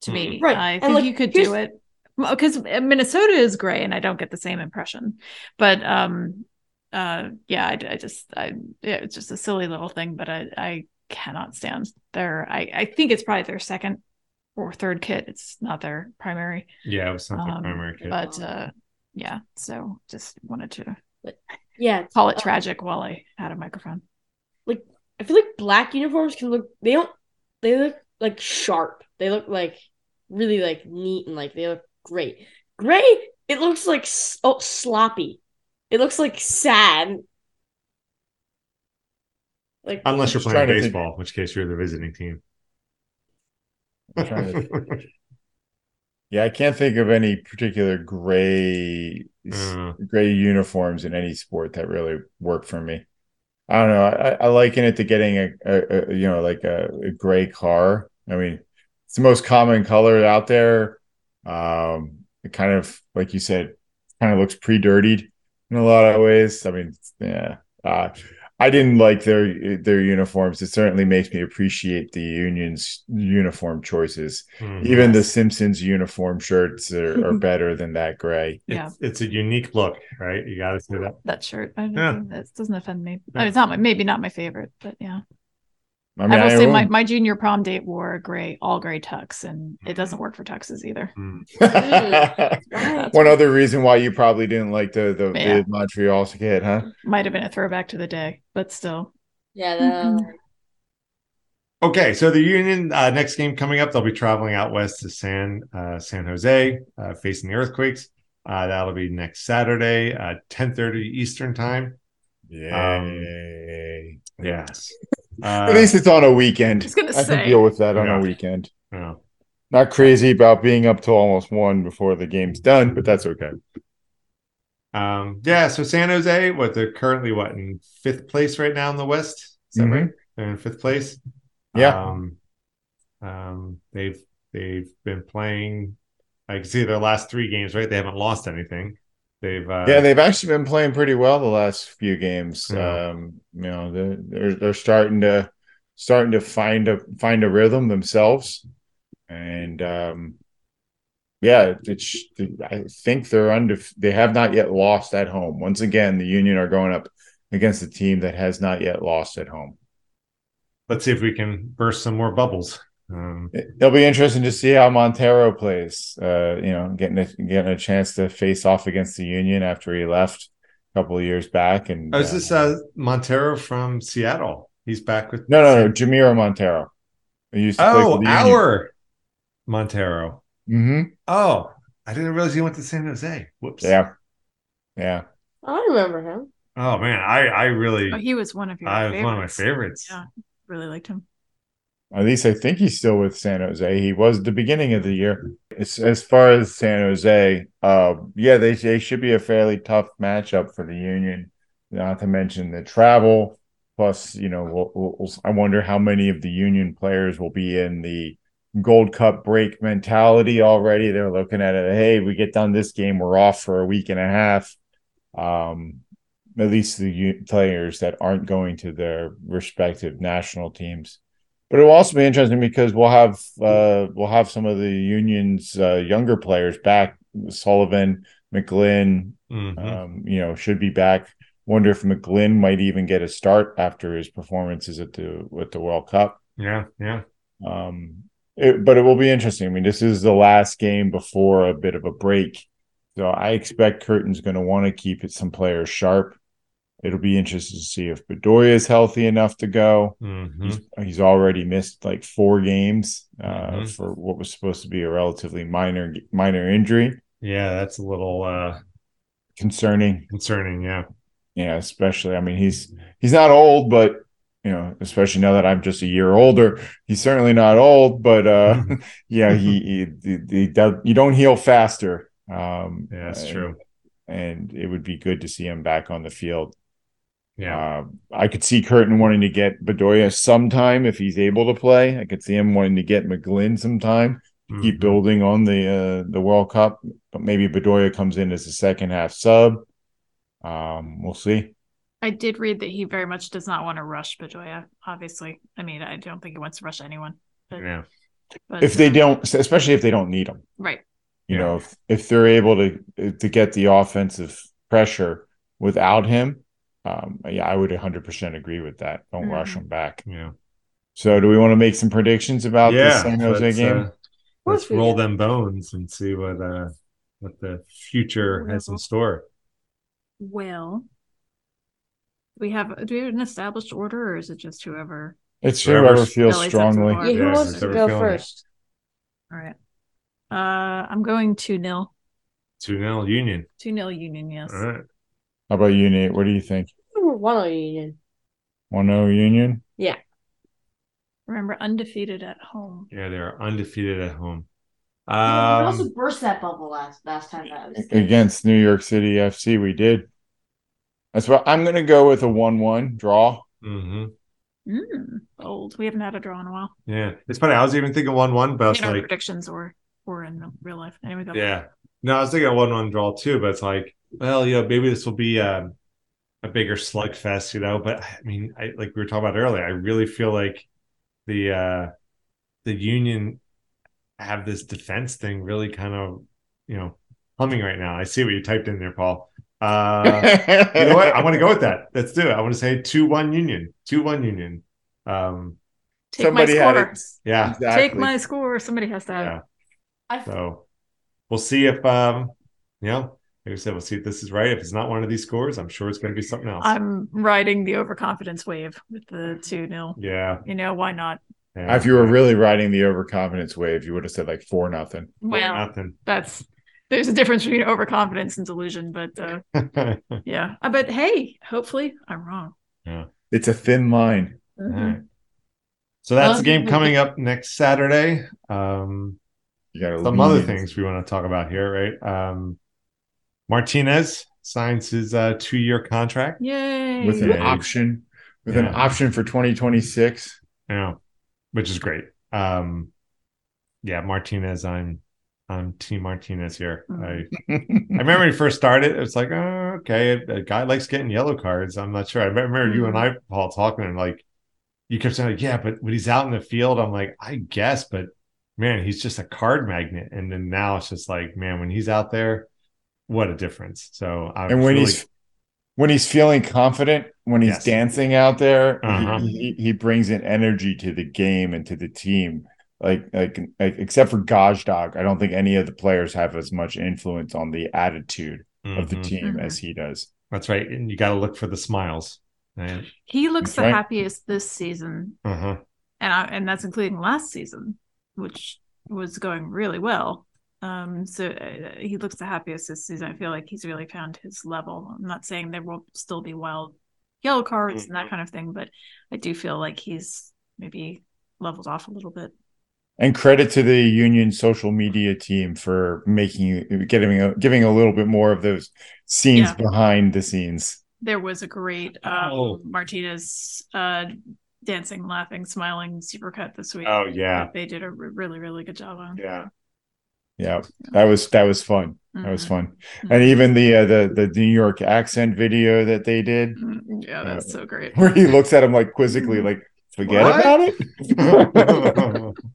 to me. Right, I and, think like, you could do it because Minnesota is gray, and I don't get the same impression. But um, uh, yeah, I, I just, I, yeah, it's just a silly little thing, but I, I cannot stand their. I, I think it's probably their second or third kit. It's not their primary, Yeah, it was not their um, primary kit. but uh, yeah. So just wanted to yeah, call it Uh, tragic while I had a microphone. Like I feel like black uniforms can look. They don't. They look like sharp. They look like really like neat and like they look great. Gray, it looks like s- oh sloppy. It looks like sad. Like Unless you're playing trying to baseball, in which case you're the visiting team. I'm trying to- yeah, I can't think of any particular gray Mm. gray uniforms in any sport that really work for me. I don't know. I, I liken it to getting a, a, a you know like a, a gray car. I mean, it's the most common color out there. Um, it kind of like you said, kind of looks pre-dirtied in a lot of ways. I mean, yeah. Uh, I didn't like their their uniforms. It certainly makes me appreciate the union's uniform choices. Mhm. Even the Simpsons uniform shirts are, are better than that gray. Yeah. It's, it's a unique look, right? You got to say that. That shirt. I don't Yeah. think that doesn't offend me. Yeah. I mean, it's not my maybe not my favorite, but yeah. I I, mean, will I say my, my junior prom date wore a gray, all gray tux, and it doesn't work for tuxes either. Mm. One other reason why you probably didn't like the the, Yeah. the Montreal kid, huh? Might have been a throwback to the day, but still. Yeah, that, Okay, so the Union uh, next game coming up, they'll be traveling out west to San uh, San Jose, uh, facing the Earthquakes. Uh, that'll be next Saturday, uh, ten thirty Eastern time. Yay. Yes. At Uh, least it's on a weekend. I I can deal with that on Yeah. a weekend. yeah. Not crazy about being up till almost one before the game's done, but that's okay. Um, yeah, so San Jose, what they're currently what in fifth place right now in the West? Is that Mhm. right? They're in fifth place. Yeah. Um, um, they've they've been playing. I can see their last three games, right? They haven't lost anything. They've uh, Yeah, they've actually been playing pretty well the last few games. Yeah. Um, you know, they're, they're they're starting to starting to find a find a rhythm themselves, and um, yeah, it's I think they're under. They have not yet lost at home. Once again, the Union are going up against a team that has not yet lost at home. let's see if we can burst some more bubbles. Um, It'll be interesting to see how Montero plays. Uh, you know, getting a, getting a chance to face off against the Union after he left a couple of years back. And oh, is this uh, Montero from Seattle? He's back with no, no, no, Jamiro Montero. He used to play Oh, for the Union. our Montero. Mhm. Oh, I didn't realize he went to San Jose. Whoops. Yeah, yeah. I remember him. Oh man, I I really Oh, he was one of your I was one of my favorites. Yeah, really liked him. At least I think he's still with San Jose. He was the beginning of the year. As, as far as San Jose, uh, yeah, they they should be a fairly tough matchup for the Union. Not to mention the travel. Plus, you know, we'll, we'll- I wonder how many of the Union players will be in the Gold Cup break mentality already. They're looking at it. Hey, we get done this game, we're off for a week and a half. Um, at least the players that aren't going to their respective national teams. But it will also be interesting because we'll have uh, we'll have some of the union's uh, younger players back. Sullivan, McGlynn, Mhm. um, you know, should be back. Wonder if McGlynn might even get a start after his performances at the with the World Cup. yeah, yeah. Um, it, but it will be interesting. I mean, this is the last game before a bit of a break, so I expect Curtin's going to want to keep it some players sharp. It'll be interesting to see if Bedoya is healthy enough to go. Mhm. He's, he's already missed like four games uh, Mhm. for what was supposed to be a relatively minor minor injury. Yeah, that's a little uh Concerning, concerning. Yeah. yeah. Especially, I mean, he's he's not old, but you know, especially now that I'm just a year older, he's certainly not old. But uh, yeah, he, he, he, he does. You don't heal faster. Um, Yeah, that's and- true. And it would be good to see him back on the field. Yeah. Uh, I could see Curtin wanting to get Bedoya sometime if he's able to play. I could see him wanting to get McGlynn sometime, to keep building on the uh, the World Cup. But maybe Bedoya comes in as a second half sub. Um, we'll see. I did read that he very much does not want to rush Bedoya. Obviously, I mean, I don't think he wants to rush anyone. But, Yeah. but, If they um, don't, especially if they don't need him, right? you Yeah. know, if, if they're able to to get the offensive pressure without him, um, yeah, I would 100% agree with that. Don't rush Mhm. him back. Yeah. So, do we want to make some predictions about the yeah. San Jose let's, game? uh, let's course roll them bones and see what uh what the future has in store. Well, we have do we have an established order, or is it just whoever? It's Whoever's- whoever feels Billy's up to strongly. Yeah, who Yeah, wants to go feeling it. first? All right. Uh, I'm going two nil. Two nil Union. Two nil Union. Yes. All right. How about you, Nate? What do you think? One on Union. 1 0 Union? Remember, undefeated at home. Yeah, they're undefeated at home. we also Um, burst that bubble last last time that was Against New York City FC, we did. That's what I'm going to go with a 1 1 draw. mhm. Mm, bold. We haven't had a draw in a while. Yeah, it's funny. I was even thinking one one, but I was In our like, predictions or or in real life. Anyway, go. yeah, No, I was thinking a one-one draw too, but it's like, well, you know, maybe this will be a, a bigger slugfest, you know. But I mean, I like we were talking about earlier. I really feel like the uh the Union have this defense thing really kind of, you know, humming right now. I see what you typed in there, Paul. Uh, you know what? I want to go with that. Let's do it. I want to say two one Union, two one Union. Um, Take Somebody my score. Yeah, exactly. take my score. Somebody has to have yeah. it. So we'll see if um, you know. Like I said, we'll see if this is right. If it's not one of these scores, I'm sure it's going to be something else. I'm riding the overconfidence wave with the two 0 Yeah, you know why not? Yeah. If you were really riding the overconfidence wave, you would have said like four nothing. Well, nothing. That's there's a difference between overconfidence and delusion, but uh, yeah. Uh, but hey, hopefully I'm wrong. Yeah, it's a thin line. Mm-hmm. So that's the game coming up next Saturday. Um, you got some other things we want to talk about here, right? Um, Martinez signs his uh, two-year contract. Yay! With an Yay. option, with yeah. an option for 2026. Yeah, which is great. Um, yeah, Martinez, I'm I'm Team Martinez here. I I remember when he first started, it was like, oh, okay, a guy likes getting yellow cards. I'm not sure. I remember you and mm-hmm. I, Paul, talking and like you kept saying, like, yeah, but when he's out in the field, I'm like, I guess, but man, he's just a card magnet. And then now it's just like, man, when he's out there, what a difference. So I and when really... he's when he's feeling confident, when he's yes. dancing out there, uh-huh. he, he, he brings an energy to the game and to the team. Like, like, like except for Gazdag, I don't think any of the players have as much influence on the attitude mm-hmm. of the mm-hmm. team mm-hmm. as he does. That's right. And you got to look for the smiles. Right? He looks that's the right. happiest this season. Uh-huh. And I, and that's including last season, which was going really well. Um, so uh, he looks the happiest this season. I feel like he's really found his level. I'm not saying there will still be wild yellow cards mm-hmm. and that mm-hmm. kind of thing, but I do feel like he's maybe leveled off a little bit. And credit to the union social media team for making getting a, giving a little bit more of those scenes yeah. behind the scenes. There was a great um, oh. Martinez uh, dancing, laughing, smiling supercut this week. Oh yeah, they did a really really good job on. Yeah, yeah, that was that was fun. Mm-hmm. That was mm-hmm. fun, mm-hmm. and even the uh, the the New York accent video that they did. Mm-hmm. Yeah, that's uh, so great. Where he looks at him like quizzically, mm-hmm. like forget what? about it.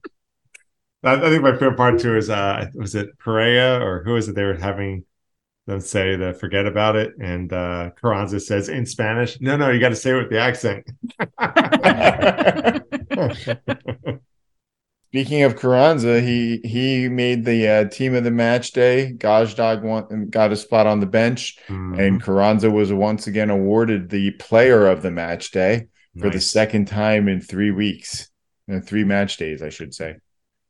I think my favorite part too is uh was it Perea or who is it they were having them say the forget about it and uh Carranza says in Spanish no no you got to say it with the accent Speaking of Carranza, he he made the uh, team of the match day. Gazdag won, got a spot on the bench, mm-hmm. and Carranza was once again awarded the player of the match day nice. for the second time in three weeks, in three match days, I should say.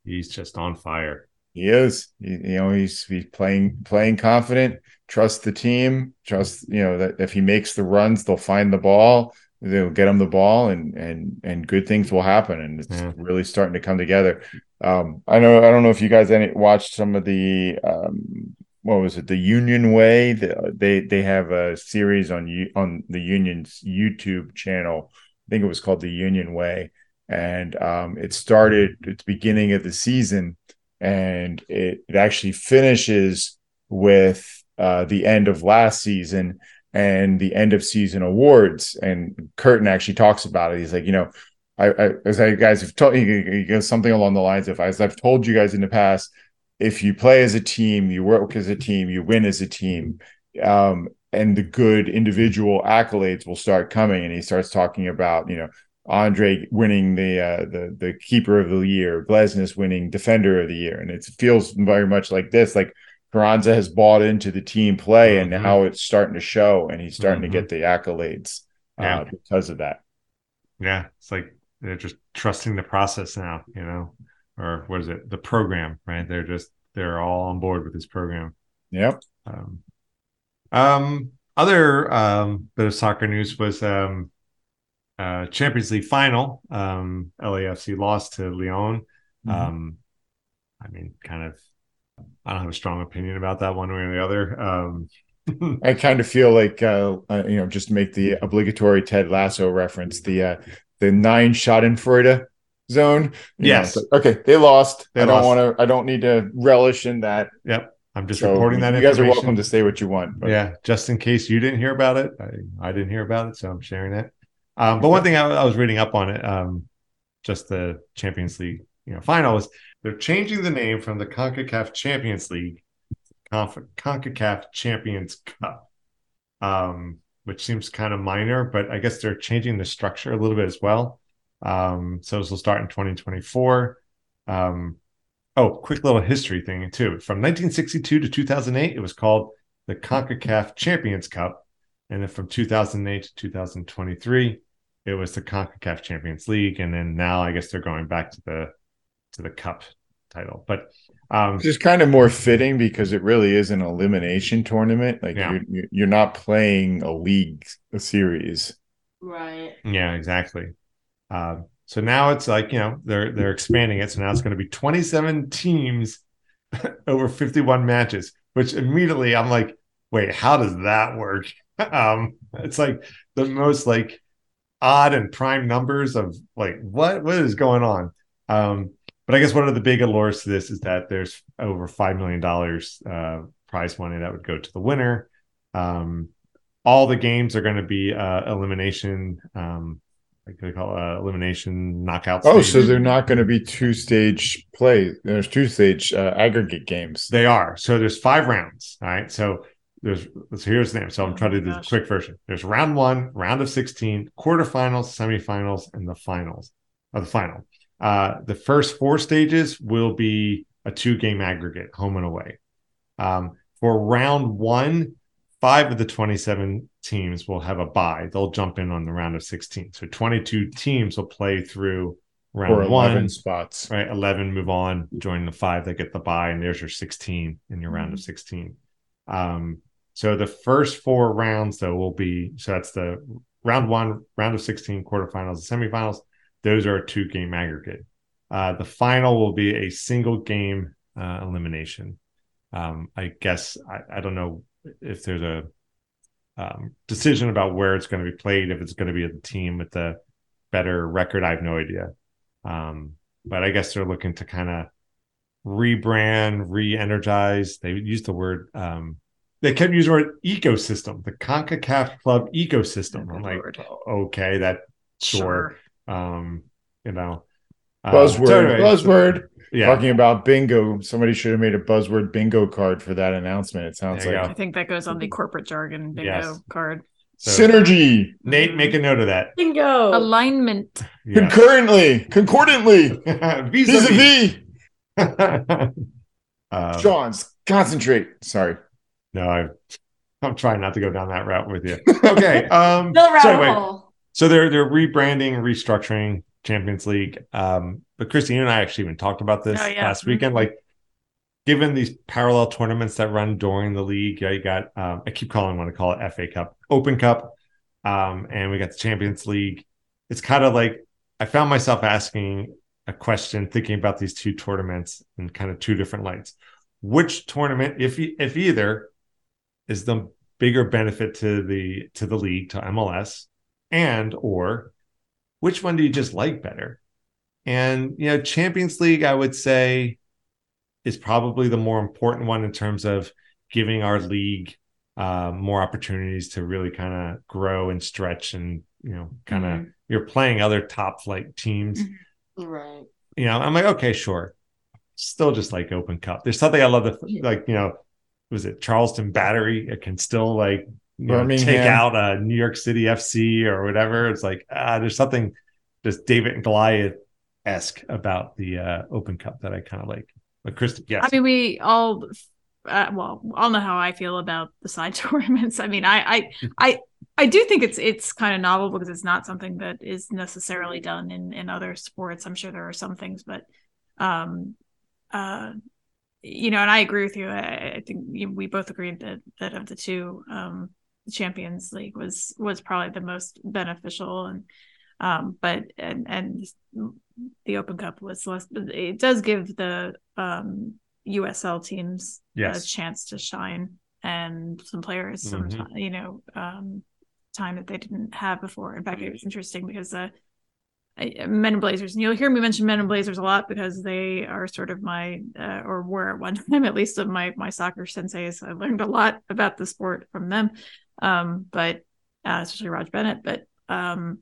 He's just on fire. He is. He, you know, he's he's playing playing confident. Trust the team. Trust you know that if he makes the runs, they'll find the ball they'll get them the ball and and and good things will happen and it's yeah. really starting to come together. Um i know i don't know if you guys any watched some of the um what was it the union way? The, they they have a series on you on the union's youtube channel. I think it was called the union way. And um it started at the beginning of the season and it, it actually finishes with uh the end of last season and the end of season awards. And Curtin actually talks about it. He's like, you know, I, I as I guys have told you, something along the lines of, as I've told you guys in the past, if you play as a team, you work as a team, you win as a team, um, and the good individual accolades will start coming. And he starts talking about, you know, Andre winning the uh, the the keeper of the year, Glesnes winning defender of the year, and it feels very much like this. Like Carranza has bought into the team play, mm-hmm. and now it's starting to show, and he's starting mm-hmm. to get the accolades uh, yeah. because of that. Yeah, it's like they're just trusting the process now, you know, or what is it, the program, right? They're just they're all on board with this program. Yep. Um, um other um bit of soccer news was um uh Champions League final. Um LAFC lost to León. Mm-hmm. Um I mean, kind of I don't have a strong opinion about that one way or the other. Um, I kind of feel like uh, uh, you know, just make the obligatory Ted Lasso reference, the uh, the nine Schadenfreude zone. yes. Know, okay, they lost. They I don't want to. I don't need to relish in that. Yep. I'm just So reporting that. you guys are welcome to say what you want. But yeah, just in case you didn't hear about it, I, I didn't hear about it, so I'm sharing it. Um, but one thing I, I was reading up on it, um, just the Champions League, you know, final is they're changing the name from the Concacaf Champions League, Conf- Concacaf Champions Cup, um, which seems kind of minor, but I guess they're changing the structure a little bit as well. Um, so this will start in 2024. Um, oh, quick little history thing too. From 1962 to 2008, it was called the CONCACAF Champions Cup. And then from 2008 to 2023, it was the CONCACAF Champions League. And then now I guess they're going back to the to the cup title. But um Which is kind of more fitting because it really is an elimination tournament. Like Yeah. you're you're not playing a league a series. Right. yeah, exactly. Um so now it's like, you know, they're they're expanding it. So now it's going to be 27 teams over 51 matches, which immediately I'm like, wait, how does that work? um it's like the most like odd and prime numbers of like what what is going on um but i guess one of the big allures to this is that there's over five million dollars uh prize money that would go to the winner um all the games are going to be uh elimination um like they call it, uh, elimination knockout Oh, so they're not going to be two stage play. There's two stage uh, aggregate games. They are. So there's five rounds. All right. So there's so here's the name. So I'm Oh trying to do the quick version. There's round one, round of 16, quarterfinals, semifinals, and the finals of the final. Uh, the first four stages will be a two game aggregate, home and away. Um, for round one, five of the 27 teams will have a bye. They'll jump in on the round of 16. So 22 teams will play through round Or 11 one spots. right 11 move on join the five that get the buy and there's your 16 in your round of 16 um so the first four rounds though will be so that's the round one round of 16 quarterfinals and semifinals those are a two game aggregate uh the final will be a single game uh elimination um i guess i, I don't know if there's a um, decision about where it's going to be played if it's going to be the team with the better record i have no idea um, but I guess they're looking to kind of rebrand, re-energize. They used the word. Um, they kept using the word ecosystem, the Concacaf Club ecosystem. I'm like, okay, that Sure. Um, you know, uh, Buzzword. so anyway, buzzword. yeah, Talking about bingo. Somebody should have made a buzzword bingo card for that announcement. It sounds There you like I think that goes on the corporate jargon bingo Yes. card. So- synergy. Nate, make a note of that. Bingo. Alignment. Yeah. Concurrently, concordantly, Vis-a-vis. vis-a-vis. Um, Sean, concentrate. Sorry. no, I, I'm trying not to go down that route with you. Okay. Um, Still so anyway, hole. So they're they're rebranding, restructuring Champions League. Um, but Christine and I actually even talked about this Oh, yeah. last weekend. Mhm. Like, given these parallel tournaments that run during the league, yeah, you got um, I keep calling want to call it FA Cup, Open Cup, um, and we got the Champions League. It's kind of like I found myself asking a question, thinking about these two tournaments in kind of two different lights. Which tournament, if if either, is the bigger benefit to the to the league to MLS, and or which one do you just like better? And you know, Champions League, I would say, is probably the more important one in terms of giving our league uh, more opportunities to really kind of grow and stretch, and you know, kind of Mhm. you're playing other top flight teams. Mhm. Right. You know, I'm like, okay, sure. Still just like Open Cup. There's something I love that, like you know, was it Charleston Battery? It can still like you know, take out a New York City FC or whatever. It's like ah, there's something just David and Goliath esque about the uh, Open Cup that I kind of like. But Kristen, yes, I mean, we all, uh, well, all know how I feel about the side tournaments. I mean, I, I, I, I do think it's it's kind of novel because it's not something that is necessarily done in in other sports. I'm sure there are some things, but, um, uh, you know, and I agree with you. I, I think we both agreed that that of the two, um, the Champions League was was probably the most beneficial and. Um, but and and the Open Cup was less. But it does give the um, USL teams a chance to shine and some players some Mhm. time, you know um, time that they didn't have before. In fact, it was interesting because the Men in Blazers. And you'll hear me mention Men in Blazers a lot because they are sort of my, uh, or were at one time at least of my my soccer senseis. I learned a lot about the sport from them, um, but uh, especially Rog Bennett. But um,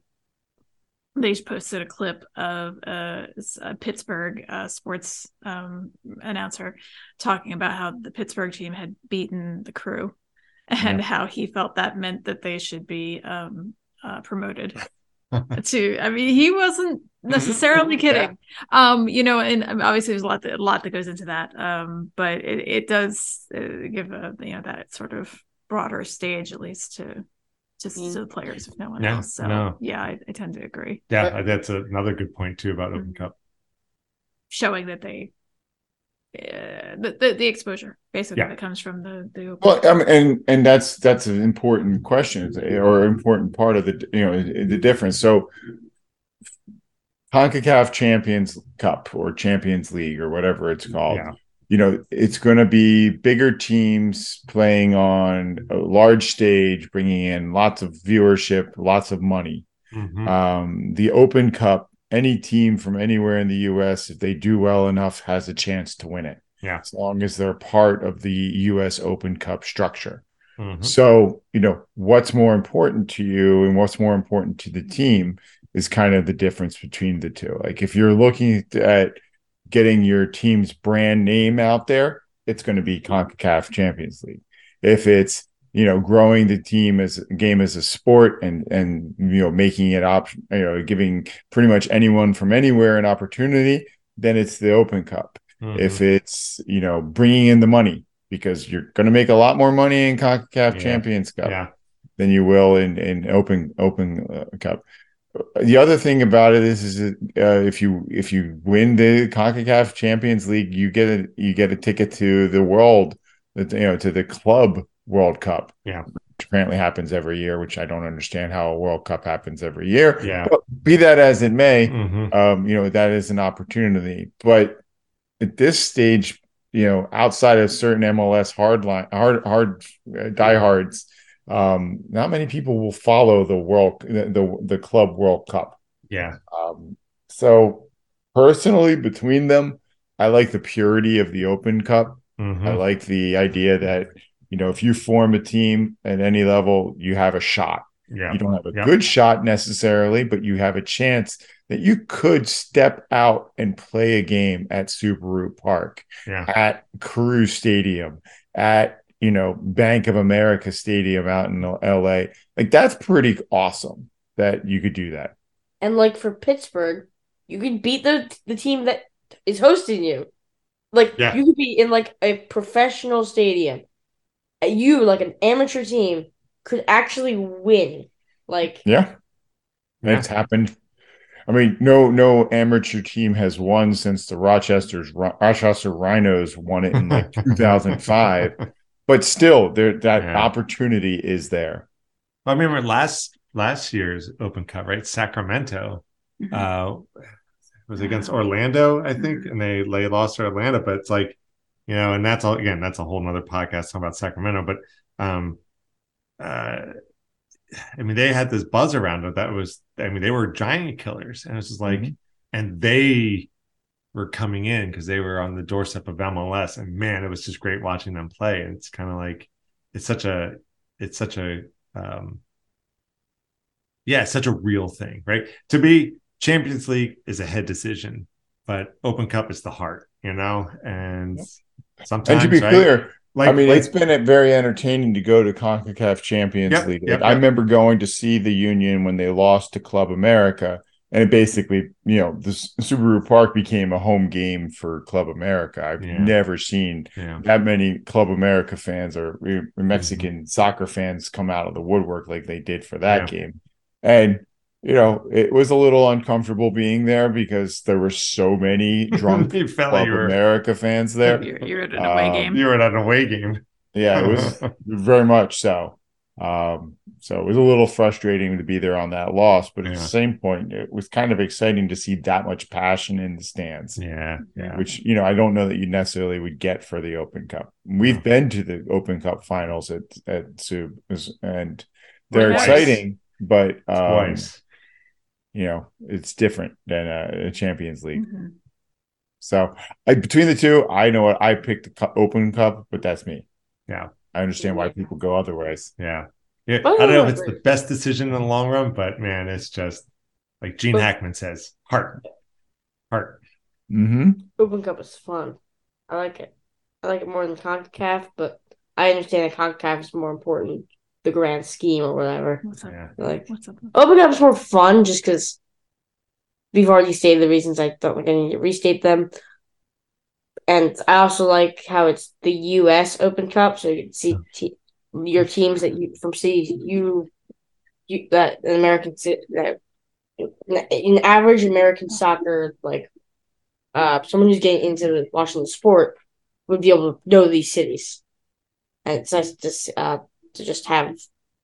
they posted a clip of a, a Pittsburgh uh, sports um, announcer talking about how the Pittsburgh team had beaten the crew and yeah. how he felt that meant that they should be um, uh, promoted to i mean he wasn't necessarily kidding yeah. um you know and obviously there's a lot that, a lot that goes into that um but it, it does uh, give a you know that sort of broader stage at least to just mm. to the players if no one else so no. yeah I, I, tend to agree yeah that's another good point too about open mm-hmm. cup showing that they uh, the, the, the exposure basically yeah. that comes from the the well um, and and that's that's an important question or important part of the you know the difference so CONCACAF Champions Cup or Champions League or whatever it's called yeah. You know it's going to be bigger teams playing on a large stage bringing in lots of viewership lots of money mm-hmm. um, the Open Cup any team from anywhere in the US, if they do well enough, has a chance to win it. Yeah. As long as they're part of the US Open Cup structure. Mm-hmm. So, you know, what's more important to you and what's more important to the team is kind of the difference between the two. Like if you're looking at getting your team's brand name out there, it's going to be CONCACAF Champions League. If it's you know growing the team as game as a sport and and you know making it option you know giving pretty much anyone from anywhere an opportunity then it's the open cup mm-hmm. if it's you know bringing in the money because you're going to make a lot more money in CONCACAF yeah. Champions Cup yeah. than you will in in open open uh, cup the other thing about it is, is uh, if you if you win the CONCACAF Champions League, you get a you get a ticket to the world, you know, to the club World Cup. Yeah. Which apparently happens every year, which I don't understand how a World Cup happens every year. Yeah. But be that as it may, mm-hmm. um, you know, that is an opportunity. But at this stage, you know, outside of certain MLS hard line, hard, hard uh, diehards, um, not many people will follow the world, the, the, club World Cup. Yeah. Um, so personally, between them, I like the purity of the Open Cup. Mm-hmm. I like the idea that you know, if you form a team at any level, you have a shot. Yeah. You don't have a good shot necessarily, but you have a chance that you could step out and play a game at Subaru Park, yeah. at Crew Stadium, at you know Bank of America Stadium out in LA. Like that's pretty awesome that you could do that. And like for Pittsburgh, you could beat the the team that is hosting you. Like yeah. you could be in like a professional stadium you like an amateur team could actually win. Like yeah, it's happened. I mean, no, no amateur team has won since the Rochester's Rochester Rhinos won it in like 2005. But still, there that yeah. opportunity is there. I remember last last year's Open Cup, right? Sacramento mm-hmm. uh, was against Orlando, I think, and they they lost to Orlando. But it's like you know, and that's all again, that's a whole nother podcast talking about Sacramento. But um uh I mean, they had this buzz around it that was, I mean, they were giant killers. And it was just like, mm-hmm. and they were coming in because they were on the doorstep of MLS. And man, it was just great watching them play. And it's kind of like, it's such a, it's such a, um, yeah, it's such a real thing, right? To be Champions League is a head decision, but Open Cup is the heart, you know? And Sometimes, and to be right? clear, like, I mean, like, it's been very entertaining to go to CONCACAF Champions yep, League. Yep, I remember going to see the Union when they lost to Club America, and it basically, you know, the Subaru Park became a home game for Club America. I've yeah. never seen yeah. that many Club America fans or Mexican mm-hmm. soccer fans come out of the woodwork like they did for that yeah. game. And you know, it was a little uncomfortable being there because there were so many drunk Club like were, America fans there. You're, you're at an away um, game. You were at an away game. Yeah, it was very much so. Um, so it was a little frustrating to be there on that loss, but at yeah. the same point, it was kind of exciting to see that much passion in the stands. Yeah, yeah. Which you know, I don't know that you necessarily would get for the Open Cup. We've yeah. been to the Open Cup finals at at Sub, and they're Twice. exciting, but um, Twice you know, it's different than a, a Champions League. Mhm. So I, between the two, I know what I picked the cup, Open Cup, but that's me. Yeah. I understand why people go otherwise. Yeah. Yeah. Oh, I don't know if it's the best decision in the long run, but man, it's just like Gene But- Hackman says, heart. Heart. Mm-hmm. Open Cup is fun. I like it. I like it more than CONCACAF, but I understand that CONCACAF is more important, the grand scheme or whatever. What's up? Yeah. Like What's up? Open Cup is more fun just because we've already stated the reasons I don't like I need to restate them. And I also like how it's the U.S. Open Cup, so you can see te- your teams that you from cities you you that an American that in average American soccer like uh someone who's getting into the, watching the sport would be able to know these cities, and it's nice to uh to just have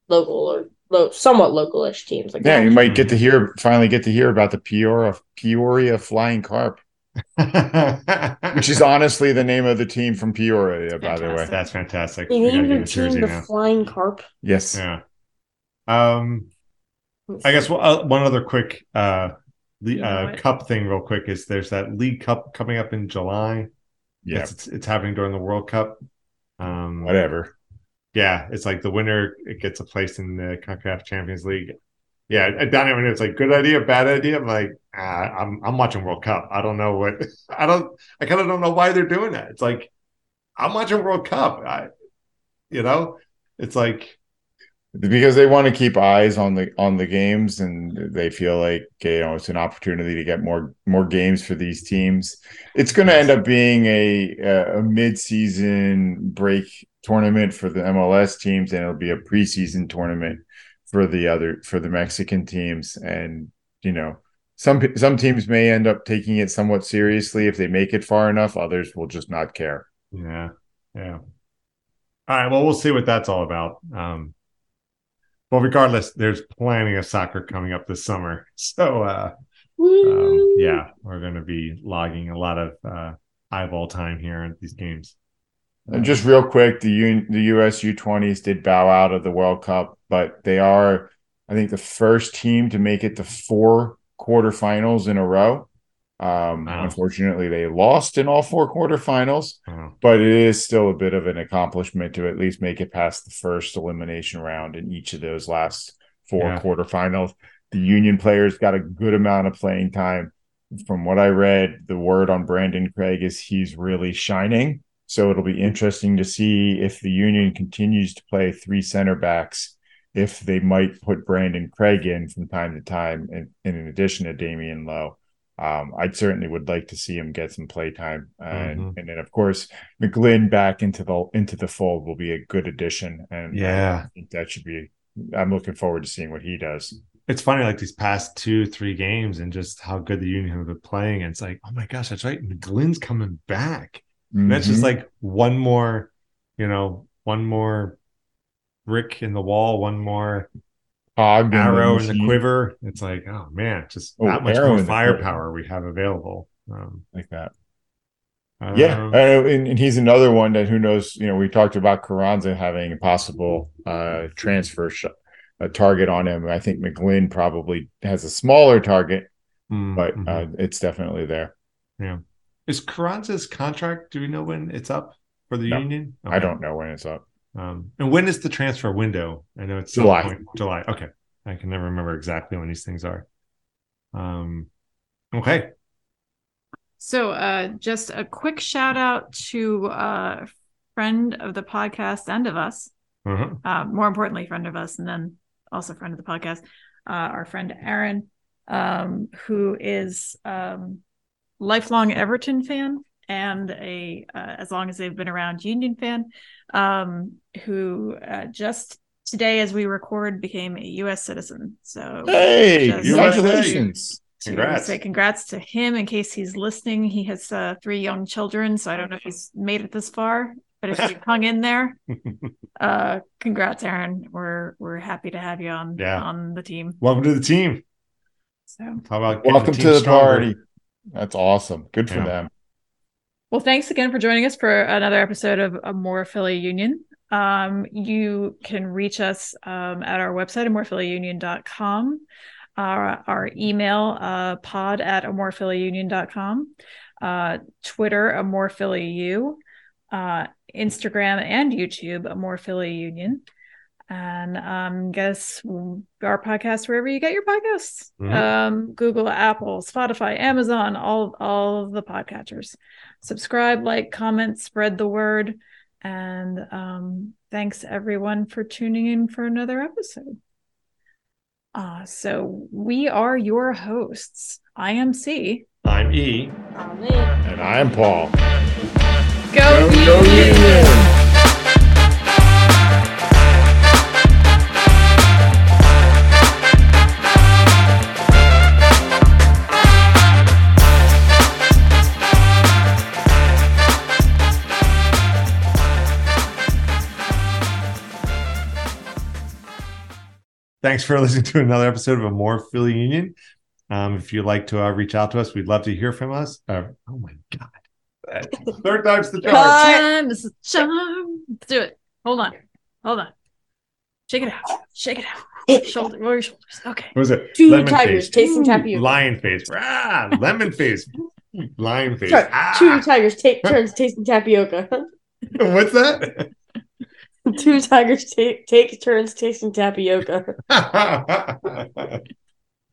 local or lo- somewhat localish teams like Yeah, that. you might get to hear finally get to hear about the Peoria Peoria Flying Carp, which is honestly the name of the team from Peoria, by the way. That's fantastic. They We gotta named their team the now. Flying Carp. Yes. Yeah. Um, I guess well, uh, one other quick uh, le- You know uh cup thing, real quick, is there's that League Cup coming up in July. Yeah. It's, it's, it's happening during the World Cup. Um, Whatever. Yeah, it's like the winner it gets a place in the CONCACAF Champions League. Yeah, even know. It's like good idea, bad idea. I'm like, ah, I'm I'm watching World Cup. I don't know what I don't. I kind of don't know why they're doing that. It's like I'm watching World Cup. I, you know, it's like because they want to keep eyes on the on the games and they feel like you know it's an opportunity to get more more games for these teams it's going to end up being a a mid-season break tournament for the MLS teams and it'll be a preseason tournament for the other for the Mexican teams and you know some some teams may end up taking it somewhat seriously if they make it far enough others will just not care Yeah. Yeah. All right. Well, we'll see what that's all about. Um, well, regardless, there's plenty of soccer coming up this summer. So, uh, um, yeah, we're going to be logging a lot of uh, eyeball time here at these games. And just real quick, the U- the US U20s did bow out of the World Cup, but they are, I think, the first team to make it to four quarterfinals in a row. Um, Wow. Unfortunately, they lost in all four quarterfinals, Oh, but it is still a bit of an accomplishment to at least make it past the first elimination round in each of those last four Yeah. quarterfinals. The Union players got a good amount of playing time. From what I read, the word on Brandon Craig is he's really shining. So it'll be interesting to see if the Union continues to play three center backs, if they might put Brandon Craig in from time to time, in, in addition to Damion Lowe. Um, I certainly would like to see him get some play time, and Mhm. and then of course McGlynn back into the into the fold will be a good addition, and Yeah. I think that should be. I'm looking forward to seeing what he does. it's funny, like these past two, three games, and just how good the Union have been playing. And it's like, oh my gosh, that's right. McGlynn's coming back. And that's just Mhm. like one more, you know, one more brick in the wall, one more arrow in the quiver. It's like, oh man, just Oh, that much more firepower we have available. Um, like that. Yeah, um, uh, and, and he's another one that who knows. You know, we talked about Carranza having a possible uh, transfer sh- a target on him. I think McGlynn probably has a smaller target, mm, but mhm. uh, it's definitely there. Is Carranza's contract? Do we know when it's up for the No, Union? I don't know when it's up. Um, and when is the transfer window? I know it's July. point- July. Okay, I can never remember exactly when these things are. Um, okay. So, uh, just a quick shout out to uh, a friend of the podcast and of us. Uh-huh. Uh, more importantly, friend of us, and then also friend of the podcast. Uh, our friend Aaron, um, who is um, lifelong Everton fan and a uh, as long as they've been around Union fan, um, who uh, just today, as we record, became a U.S. citizen. So, Hey, just- congratulations! to Congrats. say congrats to him in case he's listening. He has uh, three young children, so I don't know if he's made it this far, but if you hung in there, uh, congrats, Aaron. We're we're happy to have you on Yeah. on the team. Welcome to the team. So How about getting Welcome team to the stronger? party. That's awesome. Good for Yeah. them. Well, thanks again for joining us for another episode of Amore Philly Union. Um, you can reach us um, at our website, amorephillyunion.com. our, our email, uh, pod at amorephillyunion.com, uh, Twitter, amorephillyu, uh, Instagram and YouTube, Amore Philly Union. And um, guess our podcast wherever you get your podcasts. Mm-hmm. Um, Google, Apple, Spotify, Amazon, all all of the podcatchers. Subscribe, like, comment, spread the word. And um, thanks everyone for tuning in for another episode. Uh, so we are your hosts. I am C. I'm E. I'm E. And I'm Paul. Go, go, go Thanks for listening to another episode of Amore Philly Union. Um, if you'd like to uh, reach out to us, we'd love to hear from us. Uh, oh my God. Third time's the charm. Time is the charm. Let's do it. Hold on. Hold on. Shake it out. Shake it out. Shoulder, lower your shoulders. Okay. What was it? Two lemon tigers face. tasting tapioca. Lion face. Ah, lemon face. Lion face. Ah. Two tigers take turns tasting tapioca. What's that? Two tigers take take turns tasting tapioca.